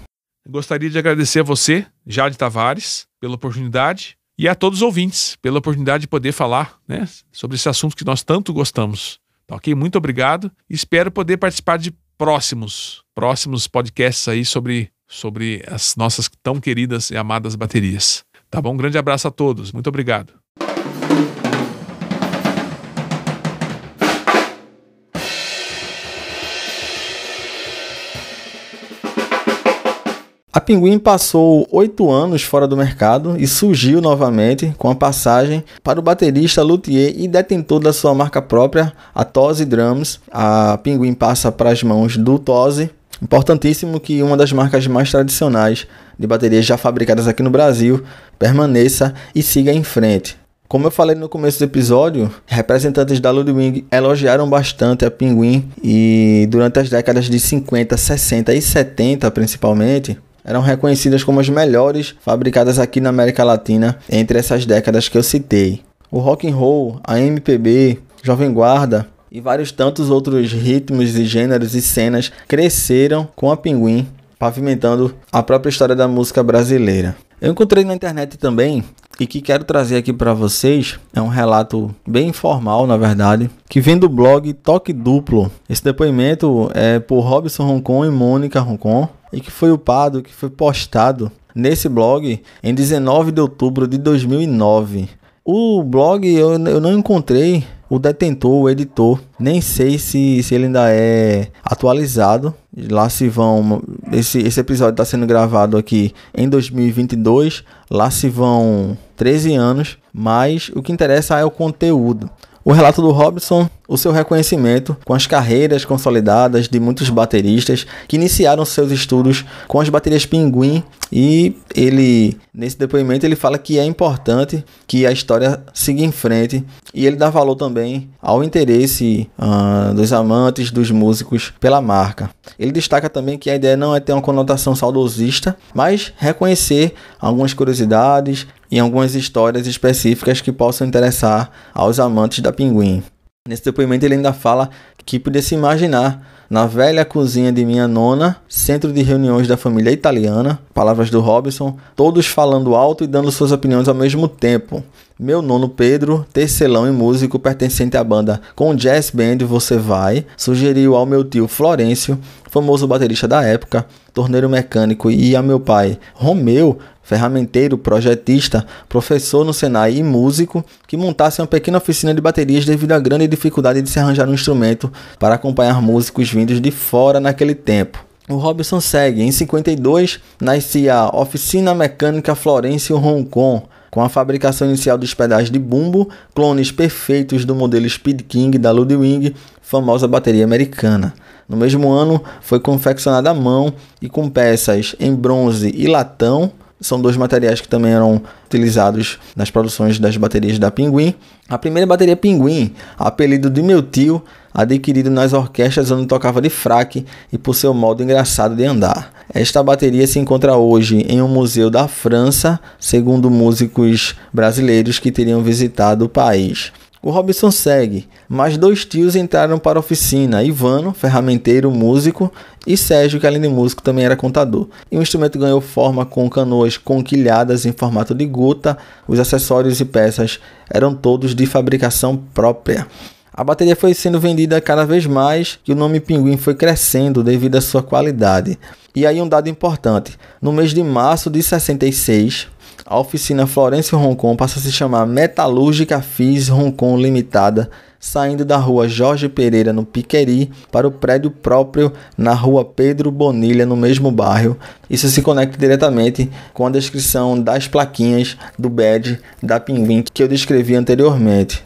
Gostaria de agradecer a você, Jade Tavares, pela oportunidade e a todos os ouvintes pela oportunidade de poder falar né, sobre esse assunto que nós tanto gostamos. Tá ok? Muito obrigado. Espero poder participar de próximos, próximos podcasts aí sobre, sobre as nossas tão queridas e amadas baterias. Tá bom? Um grande abraço a todos. Muito obrigado. A Pinguim passou oito anos fora do mercado e surgiu novamente com a passagem para o baterista, luthier e detentor da sua marca própria, a Tose Drums. A Pinguim passa para as mãos do Tose. Importantíssimo que uma das marcas mais tradicionais de baterias já fabricadas aqui no Brasil permaneça e siga em frente. Como eu falei no começo do episódio, representantes da Ludwig elogiaram bastante a Pinguim e durante as décadas de 50, 60 e 70 principalmente, eram reconhecidas como as melhores fabricadas aqui na América Latina entre essas décadas que eu citei. O rock and roll, a MPB, Jovem Guarda e vários tantos outros ritmos e gêneros e cenas cresceram com a Pinguim, pavimentando a própria história da música brasileira. Eu encontrei na internet também e que quero trazer aqui para vocês é um relato bem informal, na verdade, que vem do blog Toque Duplo. Esse depoimento é por Robson Roncon e Mônica Roncon e que foi upado, que foi postado nesse blog em 19 de outubro de 2009. O blog eu, eu não encontrei o detentor, o editor, nem sei se, se ele ainda é atualizado. Lá se vão. Esse, esse episódio está sendo gravado aqui em 2022. Lá se vão 13 anos. Mas o que interessa é o conteúdo. O relato do Robson, o seu reconhecimento com as carreiras consolidadas de muitos bateristas que iniciaram seus estudos com as baterias Pinguim e ele nesse depoimento ele fala que é importante que a história siga em frente e ele dá valor também ao interesse uh, dos amantes dos músicos pela marca. Ele destaca também que a ideia não é ter uma conotação saudosista, mas reconhecer algumas curiosidades, em algumas histórias específicas que possam interessar aos amantes da Pinguim. Nesse depoimento ele ainda fala que podia se imaginar na velha cozinha de minha nona, centro de reuniões da família italiana, palavras do Robson, todos falando alto e dando suas opiniões ao mesmo tempo. Meu nono Pedro, tecelão e músico pertencente à banda com Jazz Band Você Vai, sugeriu ao meu tio Florencio, famoso baterista da época, torneiro mecânico, e a meu pai Romeu, ferramenteiro, projetista, professor no Senai e músico, que montasse uma pequena oficina de baterias devido à grande dificuldade de se arranjar um instrumento para acompanhar músicos vindos de fora naquele tempo. O Robson segue. Em 52, nascia a Oficina Mecânica Florencio Roncon, com a fabricação inicial dos pedais de bumbo, clones perfeitos do modelo Speed King da Ludwig, famosa bateria americana. No mesmo ano, foi confeccionada à mão e com peças em bronze e latão são dois materiais que também eram utilizados nas produções das baterias da Pinguim. A primeira bateria Pinguim, apelido de meu tio, adquirido nas orquestras onde tocava de fraque e por seu modo engraçado de andar. Esta bateria se encontra hoje em um museu da França, segundo músicos brasileiros que teriam visitado o país. O Robson segue. Mais dois tios entraram para a oficina: Ivano, ferramenteiro, músico, e Sérgio, que além de músico também era contador. E o instrumento ganhou forma com canoas conquilhadas em formato de gota. Os acessórios e peças eram todos de fabricação própria. A bateria foi sendo vendida cada vez mais e o nome Pinguim foi crescendo devido à sua qualidade. E aí um dado importante: no mês de março de 66, a oficina Florencio Roncon passa a se chamar Metalúrgica FIS Roncon Limitada, saindo da rua Jorge Pereira, no Piqueri, para o prédio próprio na rua Pedro Bonilha, no mesmo bairro. Isso se conecta diretamente com a descrição das plaquinhas do badge da Pinguim que eu descrevi anteriormente.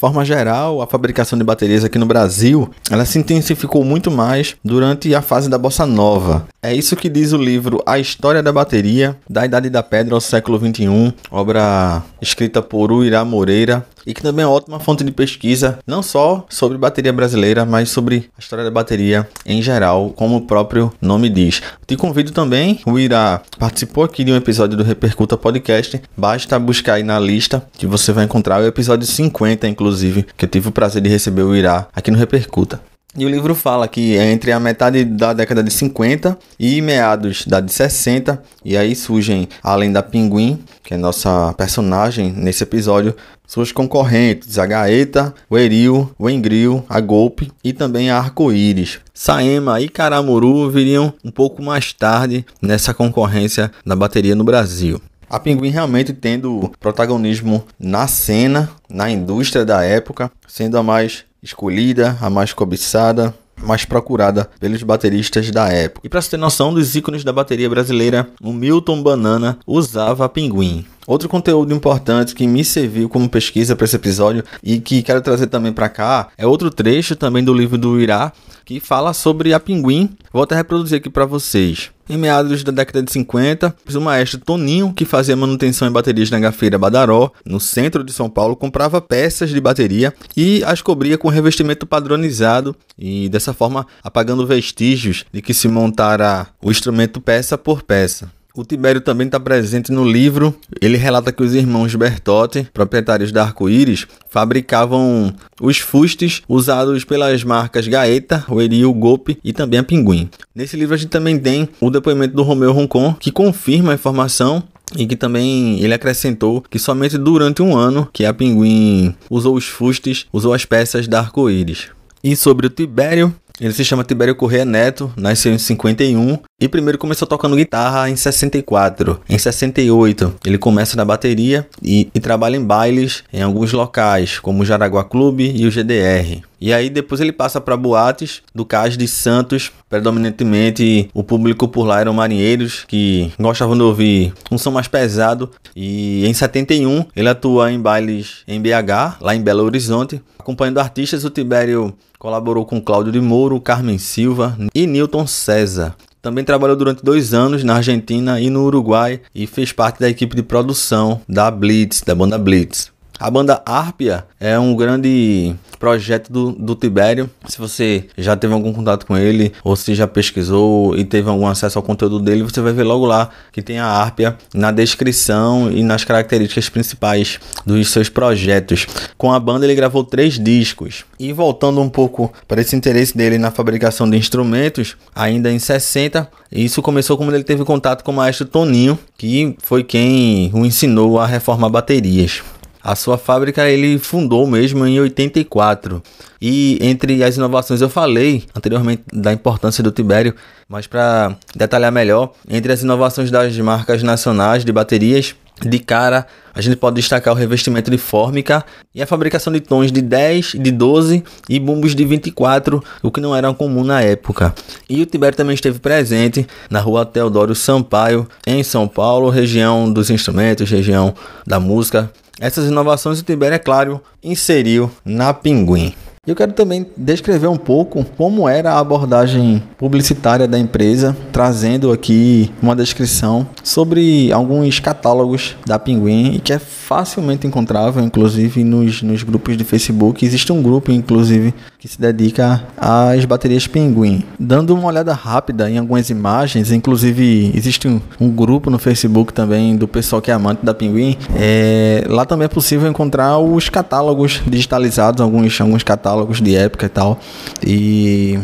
Forma geral, a fabricação de baterias aqui no Brasil, ela se intensificou muito mais durante a fase da bossa nova. É isso que diz o livro A História da Bateria, da Idade da Pedra ao século XXI, obra escrita por Uirá Moreira, e que também é uma ótima fonte de pesquisa, não só sobre bateria brasileira, mas sobre a história da bateria em geral, como o próprio nome diz. Te convido também, o Ira participou aqui de um episódio do Repercuta Podcast, basta buscar aí na lista que você vai encontrar o episódio 50, inclusive, que eu tive o prazer de receber o Ira aqui no Repercuta. E o livro fala que é entre a metade da década de 50 e meados da de 60, e aí surgem, além da Pinguim, que é nossa personagem nesse episódio, suas concorrentes, a Gaeta, o Eril, o Engril, a Golpe e também a Arco-Íris. Saema e Caramuru viriam um pouco mais tarde nessa concorrência da bateria no Brasil. A Pinguim realmente tendo protagonismo na cena, na indústria da época, sendo a mais escolhida, a mais cobiçada, mais procurada pelos bateristas da época. E para você ter noção dos ícones da bateria brasileira, o Milton Banana usava Pinguim. Outro conteúdo importante que me serviu como pesquisa para esse episódio e que quero trazer também para cá é outro trecho também do livro do Irá que fala sobre a Pinguim. Vou até reproduzir aqui para vocês. Em meados da década de 50, o maestro Toninho, que fazia manutenção em baterias na gafeira Badaró, no centro de São Paulo, comprava peças de bateria e as cobria com revestimento padronizado e dessa forma apagando vestígios de que se montara o instrumento peça por peça. O Tibério também está presente no livro. Ele relata que os irmãos Bertotti, proprietários da Arco-Íris, fabricavam os fustes usados pelas marcas Gaeta, o Eril, Golpe e também a Pinguim. Nesse livro a gente também tem o depoimento do Romeu Roncon, que confirma a informação e que também ele acrescentou que somente durante um ano que a Pinguim usou os fustes, usou as peças da Arco-Íris. E sobre o Tibério, ele se chama Tibério Corrêa Neto, nasceu em 51 e primeiro começou tocando guitarra em 64. Em 68, ele começa na bateria e, e trabalha em bailes em alguns locais, como o Jaraguá Clube e o GDR. E aí depois ele passa para boates do Cais de Santos, predominantemente o público por lá eram marinheiros que gostavam de ouvir um som mais pesado. E em 71 ele atua em bailes em BH, lá em Belo Horizonte, acompanhando artistas. O Tibério Colaborou com Cláudio de Mouro, Carmen Silva e Newton César. Também trabalhou durante dois anos na Argentina e no Uruguai e fez parte da equipe de produção da Blitz, da banda Blitz. A banda Arpia é um grande projeto do, do Tibério. Se você já teve algum contato com ele, ou se já pesquisou e teve algum acesso ao conteúdo dele, você vai ver logo lá que tem a Arpia na descrição e nas características principais dos seus projetos. Com a banda ele gravou três discos. E voltando um pouco para esse interesse dele na fabricação de instrumentos, ainda em 60, isso começou quando ele teve contato com o maestro Toninho, que foi quem o ensinou a reformar baterias. A sua fábrica ele fundou mesmo em 84. E entre as inovações eu falei anteriormente da importância do Tibério, mas para detalhar melhor, entre as inovações das marcas nacionais de baterias, de cara, a gente pode destacar o revestimento de fórmica e a fabricação de tons de 10, de 12 e bumbos de 24, o que não era comum na época. E o Tibério também esteve presente na rua Teodoro Sampaio, em São Paulo, região dos instrumentos, região da música, essas inovações o Tibério, é claro, inseriu na Pinguim. Eu quero também descrever um pouco como era a abordagem publicitária da empresa, trazendo aqui uma descrição sobre alguns catálogos da Pinguim e que é facilmente encontrável, inclusive nos, nos grupos de Facebook. Existe um grupo, inclusive, que se dedica às baterias Pinguim. Dando uma olhada rápida em algumas imagens, inclusive existe um, um grupo no Facebook também do pessoal que é amante da Pinguim. É, lá também é possível encontrar os catálogos digitalizados, alguns, alguns catálogos catálogos de época e tal. E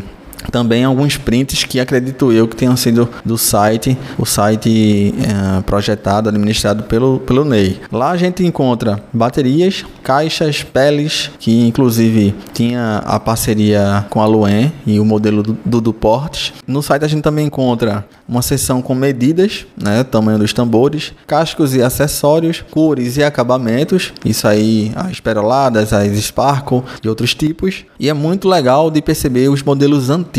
também alguns prints que acredito eu que tenham sido do site, o site é, projetado, administrado pelo, pelo Ney. Lá a gente encontra baterias, caixas, peles, que inclusive tinha a parceria com a Luen e o modelo do, do Duportes. No site a gente também encontra uma seção com medidas, né, tamanho dos tambores, cascos e acessórios, cores e acabamentos, isso aí as peroladas, as Sparkle e outros tipos. E é muito legal de perceber os modelos antigos,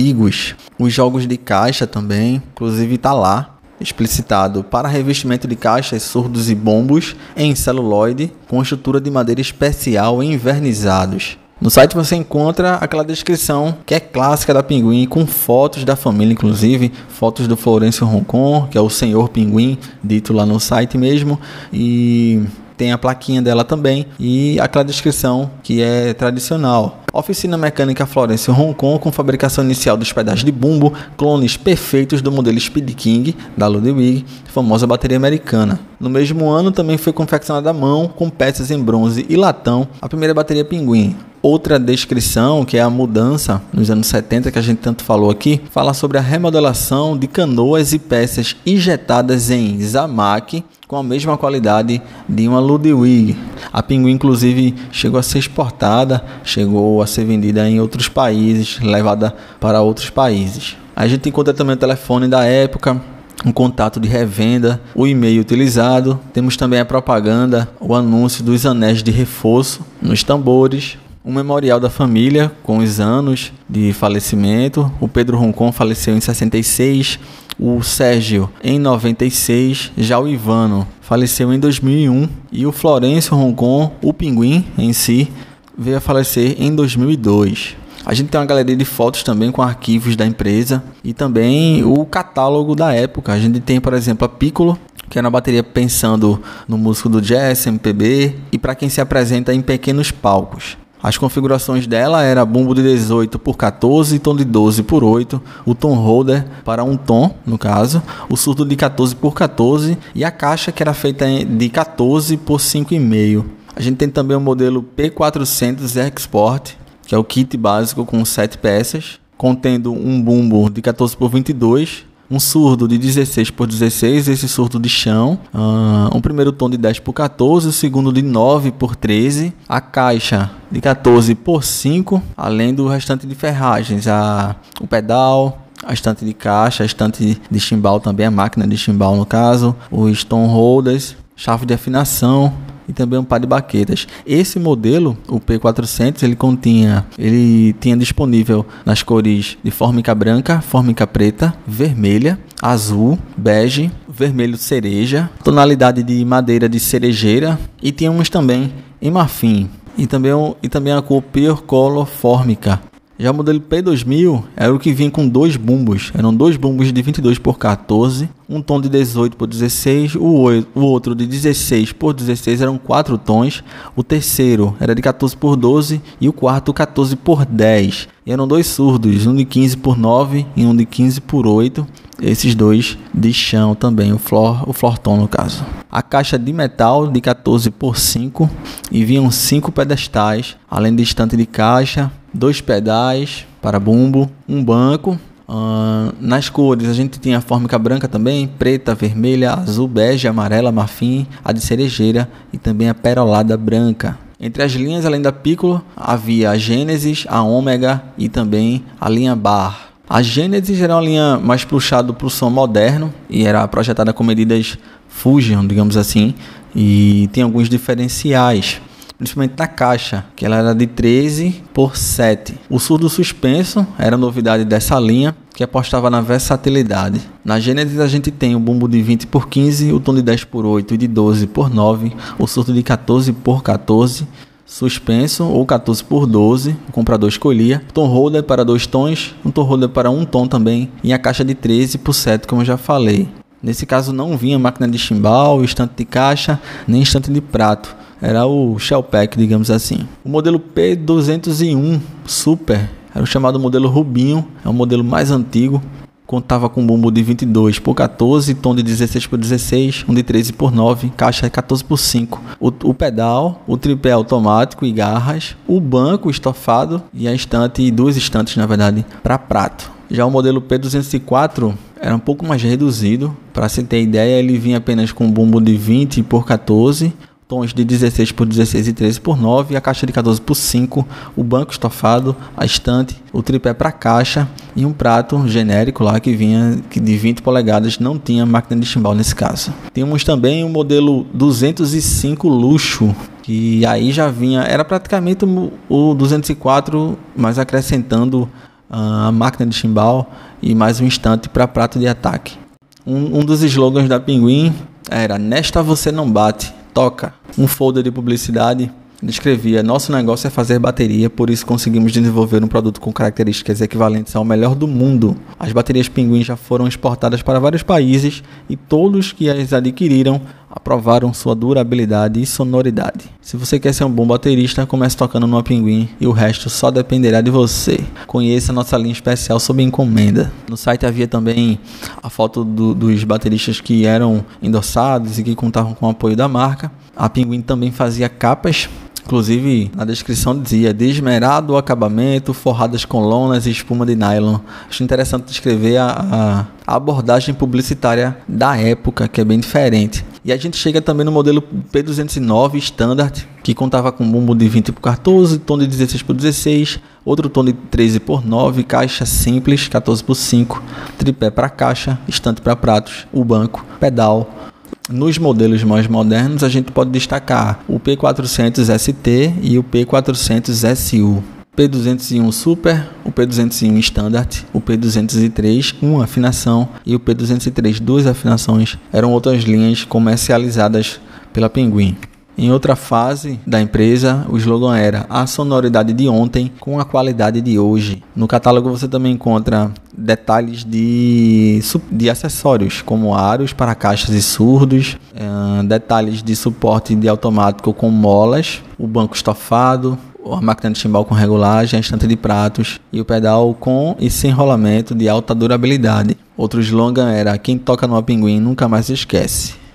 os jogos de caixa também, inclusive tá lá explicitado para revestimento de caixas, surdos e bombos em celuloide com estrutura de madeira especial envernizados. No site você encontra aquela descrição que é clássica da Pinguim, com fotos da família, inclusive fotos do Florencio Roncon, que é o senhor Pinguim, dito lá no site mesmo, e tem a plaquinha dela também e aquela descrição que é tradicional. Oficina mecânica Florence Hong Kong com fabricação inicial dos pedais de bumbo, clones perfeitos do modelo Speed King da Ludwig, famosa bateria americana. No mesmo ano também foi confeccionada à mão com peças em bronze e latão a primeira bateria Pinguim. Outra descrição, que é a mudança nos anos 70 que a gente tanto falou aqui, fala sobre a remodelação de canoas e peças injetadas em Zamac com a mesma qualidade de uma Ludwig. A Pinguim inclusive chegou a ser exportada, chegou a ser vendida em outros países, levada para outros países. A gente encontra também o telefone da época, um contato de revenda, o e-mail utilizado. Temos também a propaganda, o anúncio dos anéis de reforço nos tambores, um memorial da família com os anos de falecimento. O Pedro Roncon faleceu em 66, o Sérgio em 96, já o Ivano faleceu em 2001 e o Florencio Roncon, o Pinguim em si, veio a falecer em 2002. A gente tem uma galeria de fotos também com arquivos da empresa e também o catálogo da época. A gente tem, por exemplo, a Piccolo, que é uma bateria pensando no músico do jazz, MPB e para quem se apresenta em pequenos palcos. As configurações dela era bumbo de 18 por 14, tom de 12 por 8, o tom holder para um tom, no caso, o surdo de 14 por 14 e a caixa que era feita de 14 por 5,5. A gente tem também o modelo P400 Export, que é o kit básico com 7 peças, contendo um bumbo de 14 por 22, um surdo de 16 por 16, esse surdo de chão, uh, um primeiro tom de 10 por 14, o segundo de 9 por 13, a caixa de 14 por 5, além do restante de ferragens, a, o pedal, a estante de caixa, a estante de chimbal também, a máquina de chimbal no caso, os tom holders, chave de afinação, e também um par de baquetas. Esse modelo, o P400, ele continha, ele tinha disponível nas cores de fórmica branca, fórmica preta, vermelha, azul, bege, vermelho cereja, tonalidade de madeira de cerejeira e tínhamos também em marfim e também, e também a cor Color Fórmica, já o modelo P2000 era o que vinha com dois bumbos. Eram dois bumbos de 22 por 14, um tom de 18 por 16, o, outro de 16 por 16 eram quatro tons. O terceiro era de 14 por 12 e o quarto 14 por 10. E eram dois surdos, um de 15 por 9 e um de 15 por 8. Esses dois de chão também, o flor, o florton no caso. A caixa de metal de 14 por 5 e vinham cinco pedestais, além de estante de caixa, dois pedais para bumbo, um banco. Uh, nas cores a gente tinha a fórmica branca também, preta, vermelha, azul, bege, amarela, marfim, a de cerejeira e também a perolada branca. Entre as linhas, além da Piccolo, havia a Gênesis, a Ômega e também a linha Bar. A Gênesis era uma linha mais puxada para o som moderno e era projetada com medidas Fusion, digamos assim, e tem alguns diferenciais principalmente na caixa, que ela era de 13 por 7. O surdo suspenso era novidade dessa linha, que apostava na versatilidade. Na Genesis a gente tem o bumbo de 20 por 15, o tom de 10 por 8 e de 12 por 9, o surdo de 14 por 14, suspenso ou 14 por 12, o comprador escolhia, tom holder para dois tons, um tom holder para um tom também, e a caixa de 13 por 7, como eu já falei. Nesse caso não vinha máquina de chimbal, estante de caixa, nem estante de prato era o Shellpack, digamos assim. O modelo P201 Super era o chamado modelo Rubinho, é o modelo mais antigo. Contava com bumbo de 22 por 14, tom de 16 por 16, um de 13 por 9, caixa 14 por 5. O, o pedal, o tripé automático e garras, o banco estofado e a estante, e duas estantes na verdade, para prato. Já o modelo P204 era um pouco mais reduzido. Para se ter ideia, ele vinha apenas com bumbo de 20 por 14, tons de 16 por 16 e 13 por 9, a caixa de 14 por 5, o banco estofado, a estante, o tripé para caixa e um prato genérico lá que vinha que de 20 polegadas, não tinha máquina de chimbal nesse caso. Tínhamos também o modelo 205 luxo, que aí já vinha, era praticamente o 204, mas acrescentando ah, a máquina de chimbal e mais um instante para prato de ataque. Um, um dos slogans da Pinguim era Nesta você não bate, toca. Um folder de publicidade descrevia: Nosso negócio é fazer bateria, por isso conseguimos desenvolver um produto com características equivalentes ao melhor do mundo. As baterias Pinguim já foram exportadas para vários países e todos que as adquiriram aprovaram sua durabilidade e sonoridade. Se você quer ser um bom baterista, comece tocando numa Pinguim e o resto só dependerá de você. Conheça nossa linha especial sob encomenda. No site havia também a foto do, dos bateristas que eram endossados e que contavam com o apoio da marca. A Pinguim também fazia capas Inclusive, na descrição dizia desmerado acabamento, forradas com lonas e espuma de nylon. Acho interessante descrever a, a, abordagem publicitária da época, que é bem diferente. E a gente chega também no modelo P209 Standard, que contava com bumbo de 20 por 14, tom de 16 por 16, outro tom de 13 por 9, caixa simples 14 por 5, tripé para caixa, estante para pratos, o banco, pedal, nos modelos mais modernos, a gente pode destacar o P400 ST e o P400 SU. P201 Super, o P201 Standard, o P203 uma afinação e o P203 duas afinações eram outras linhas comercializadas pela Penguin. Em outra fase da empresa, o slogan era a sonoridade de ontem com a qualidade de hoje. No catálogo você também encontra detalhes de, de acessórios, como aros para caixas e surdos, uh, detalhes de suporte de automático com molas, o banco estofado, a máquina de chimbal com regulagem, a estante de pratos e o pedal com e sem rolamento de alta durabilidade. Outro slogan era: quem toca no Pinguim nunca mais esquece.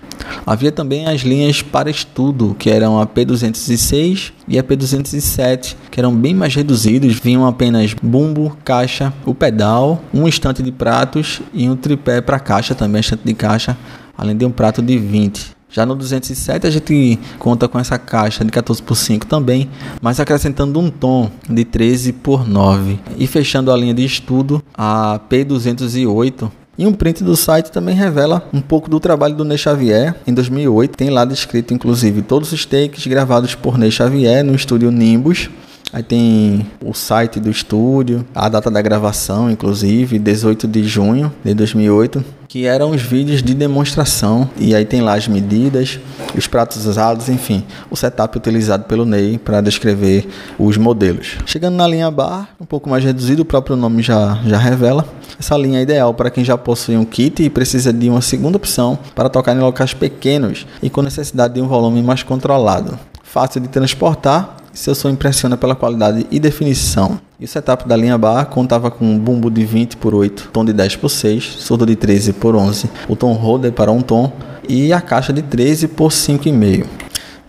Havia também as linhas para estudo, que eram a P206 e a P207, que eram bem mais reduzidos, vinham apenas bumbo, caixa, o pedal, um estante de pratos e um tripé para caixa também, estante de caixa, além de um prato de 20. Já no 207 a gente conta com essa caixa de 14 por 5 também, mas acrescentando um tom de 13 por 9. E fechando a linha de estudo, a P208 e um print do site também revela um pouco do trabalho do Ney Xavier. Em 2008, tem lá descrito inclusive todos os takes gravados por Ney Xavier no estúdio Nimbus. Aí tem o site do estúdio, a data da gravação, inclusive, 18 de junho de 2008, que eram os vídeos de demonstração. E aí tem lá as medidas, os pratos usados, enfim, o setup utilizado pelo Ney para descrever os modelos. Chegando na linha bar, um pouco mais reduzido, o próprio nome já, já revela. Essa linha é ideal para quem já possui um kit e precisa de uma segunda opção para tocar em locais pequenos e com necessidade de um volume mais controlado. Fácil de transportar seu som impressiona pela qualidade e definição. E o setup da linha bar contava com um bumbo de 20 por 8, tom de 10 por 6, surdo de 13 por 11, o tom holder para um tom e a caixa de 13 por 5,5.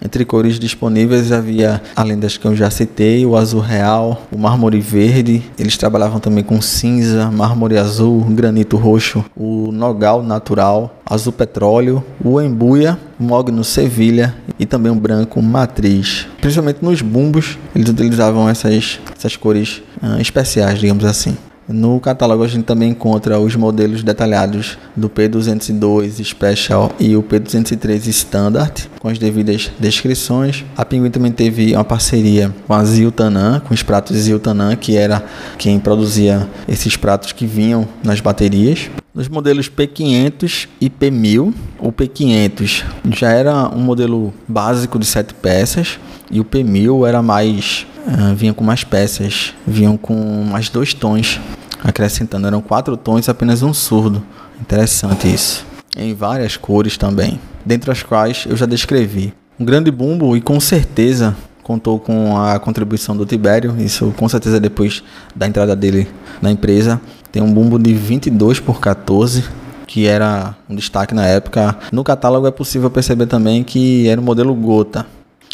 Entre cores disponíveis havia, além das que eu já citei, o azul real, o mármore verde. Eles trabalhavam também com cinza, mármore azul, granito roxo, o nogal natural, azul petróleo, o embuia, o mogno sevilha e também o branco matriz. Principalmente nos bumbos, eles utilizavam essas, essas cores uh, especiais, digamos assim. No catálogo a gente também encontra os modelos detalhados do P202 Special e o P203 Standard, com as devidas descrições. A Pinguim também teve uma parceria com a Ziltanan, com os pratos Ziltanan, que era quem produzia esses pratos que vinham nas baterias. Nos modelos P500 e P1000, o P500 já era um modelo básico de 7 peças e o P1000 era mais uh, vinha com mais peças, vinham com mais dois tons, acrescentando, eram quatro tons apenas um surdo. Interessante isso. Em várias cores também, dentre as quais eu já descrevi. Um grande bumbo e com certeza contou com a contribuição do Tibério, isso com certeza depois da entrada dele na empresa. Tem um bumbo de 22 por 14, que era um destaque na época. No catálogo é possível perceber também que era o modelo Gota.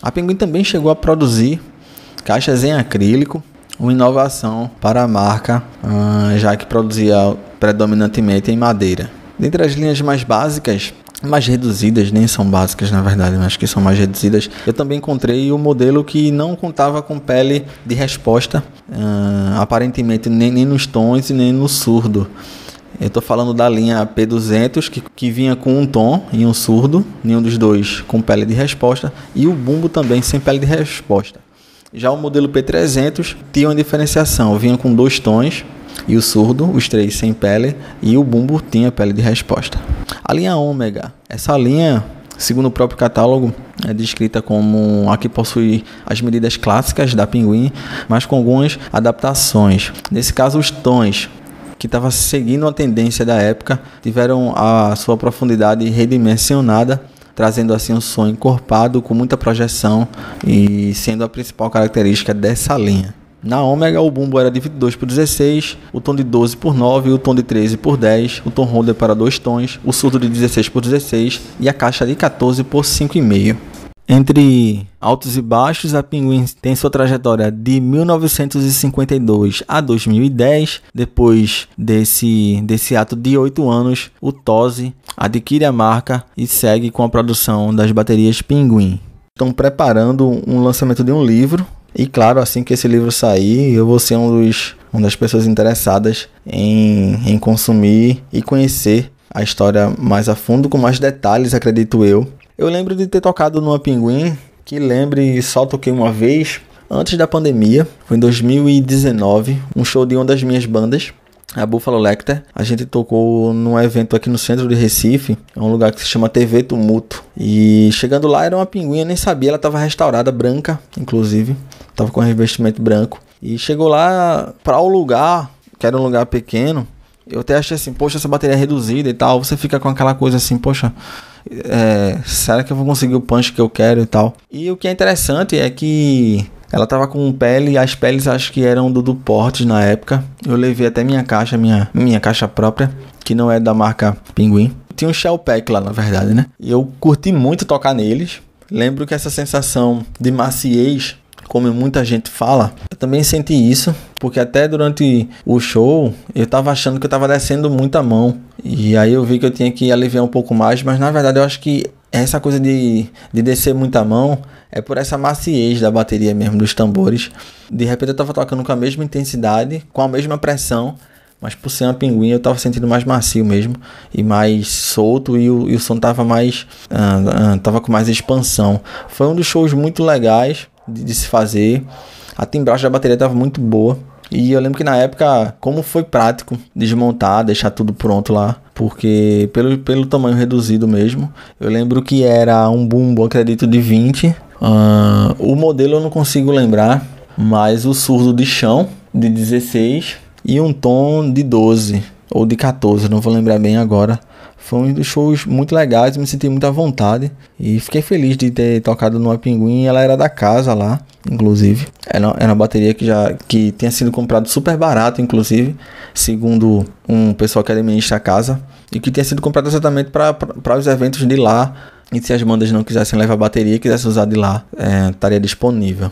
A Penguin também chegou a produzir caixas em acrílico, uma inovação para a marca, ah, já que produzia predominantemente em madeira. Dentre as linhas mais básicas, mais reduzidas, nem são básicas na verdade, mas que são mais reduzidas, eu também encontrei o um modelo que não contava com pele de resposta, uh, aparentemente nem, nem nos tons e nem no surdo. Eu estou falando da linha P200 que, que vinha com um tom e um surdo, nenhum dos dois com pele de resposta, e o bumbo também sem pele de resposta. Já o modelo P300 tinha uma diferenciação, vinha com dois tons e o surdo, os três sem pele, e o bumbo tinha pele de resposta. A linha ômega, essa linha segundo o próprio catálogo, é descrita como a que possui as medidas clássicas da Pinguim, mas com algumas adaptações. Nesse caso, os tons, que estava seguindo a tendência da época, tiveram a sua profundidade redimensionada, trazendo assim um som encorpado com muita projeção e sendo a principal característica dessa linha. Na ômega, o bumbo era de 22 por 16, o tom de 12 por 9, o tom de 13 por 10, o tom holder para dois tons, o surdo de 16 por 16 e a caixa de 14 por 5,5. Entre altos e baixos, a Pinguim tem sua trajetória de 1952 a 2010. Depois desse, desse ato de oito anos, o Tose adquire a marca e segue com a produção das baterias Pinguim. Estão preparando um lançamento de um livro e claro, assim que esse livro sair, eu vou ser um dos, uma das pessoas interessadas em, em consumir e conhecer a história mais a fundo, com mais detalhes, acredito eu. Eu lembro de ter tocado numa Pinguim, que lembre só toquei uma vez, antes da pandemia, foi em 2019, um show de uma das minhas bandas, a Buffalo Lecter. A gente tocou num evento aqui no centro de Recife, é um lugar que se chama TV Tumulto. E chegando lá era uma pinguinha, nem sabia, ela estava restaurada, branca, inclusive, estava com revestimento branco. E chegou lá para o lugar, que era um lugar pequeno, eu até achei assim, poxa, essa bateria é reduzida e tal. Você fica com aquela coisa assim, poxa, é, será que eu vou conseguir o punch que eu quero e tal? E o que é interessante é que ela tava com pele, as peles acho que eram do, do Portes na época. Eu levei até minha caixa, minha, minha caixa própria, que não é da marca Pinguim. Tinha um Shell Pack lá, na verdade, né? E eu curti muito tocar neles. Lembro que essa sensação de maciez como muita gente fala, eu também senti isso, porque até durante o show eu tava achando que eu tava descendo muita mão. E aí eu vi que eu tinha que aliviar um pouco mais, mas na verdade eu acho que essa coisa de, de descer muita mão é por essa maciez da bateria mesmo, dos tambores. De repente eu tava tocando com a mesma intensidade, com a mesma pressão, mas por ser uma pinguim eu tava sentindo mais macio mesmo e mais solto e o, e o som tava mais uh, uh, tava com mais expansão. Foi um dos shows muito legais de, de se fazer. A timbragem da bateria estava muito boa. E eu lembro que na época, como foi prático desmontar, deixar tudo pronto lá, porque pelo, pelo tamanho reduzido mesmo, eu lembro que era um bumbo, acredito, de 20. Uh, o modelo eu não consigo lembrar, mas o surdo de chão de 16 e um tom de 12 ou de 14, não vou lembrar bem agora. Foi um dos shows muito legais, me senti muito à vontade e fiquei feliz de ter tocado numa Pinguim. Ela era da casa lá, inclusive. Era, era uma bateria que já que tinha sido comprado super barato, inclusive, segundo um pessoal que administra a casa, e que tinha sido comprado exatamente para os eventos de lá. E se as bandas não quisessem levar bateria e quisessem usar de lá, é, estaria disponível.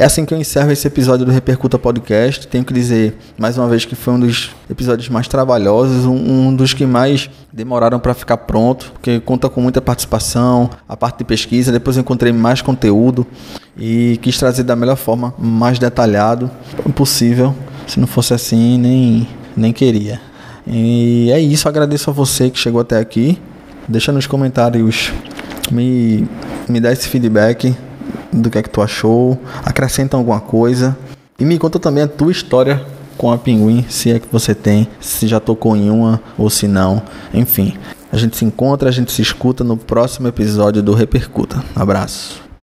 É assim que eu encerro esse episódio do Repercuta Podcast. Tenho que dizer mais uma vez que foi um dos episódios mais trabalhosos, um, um dos que mais demoraram para ficar pronto, porque conta com muita participação, a parte de pesquisa. Depois eu encontrei mais conteúdo e quis trazer da melhor forma, mais detalhado possível. Se não fosse assim, nem, nem queria. E é isso, agradeço a você que chegou até aqui. Deixa nos comentários, me, me dá esse feedback do que é que tu achou, acrescenta alguma coisa e me conta também a tua história com a Pinguim, se é que você tem, se já tocou em uma ou se não, enfim. A gente se encontra, a gente se escuta no próximo episódio do Repercuta. abraço.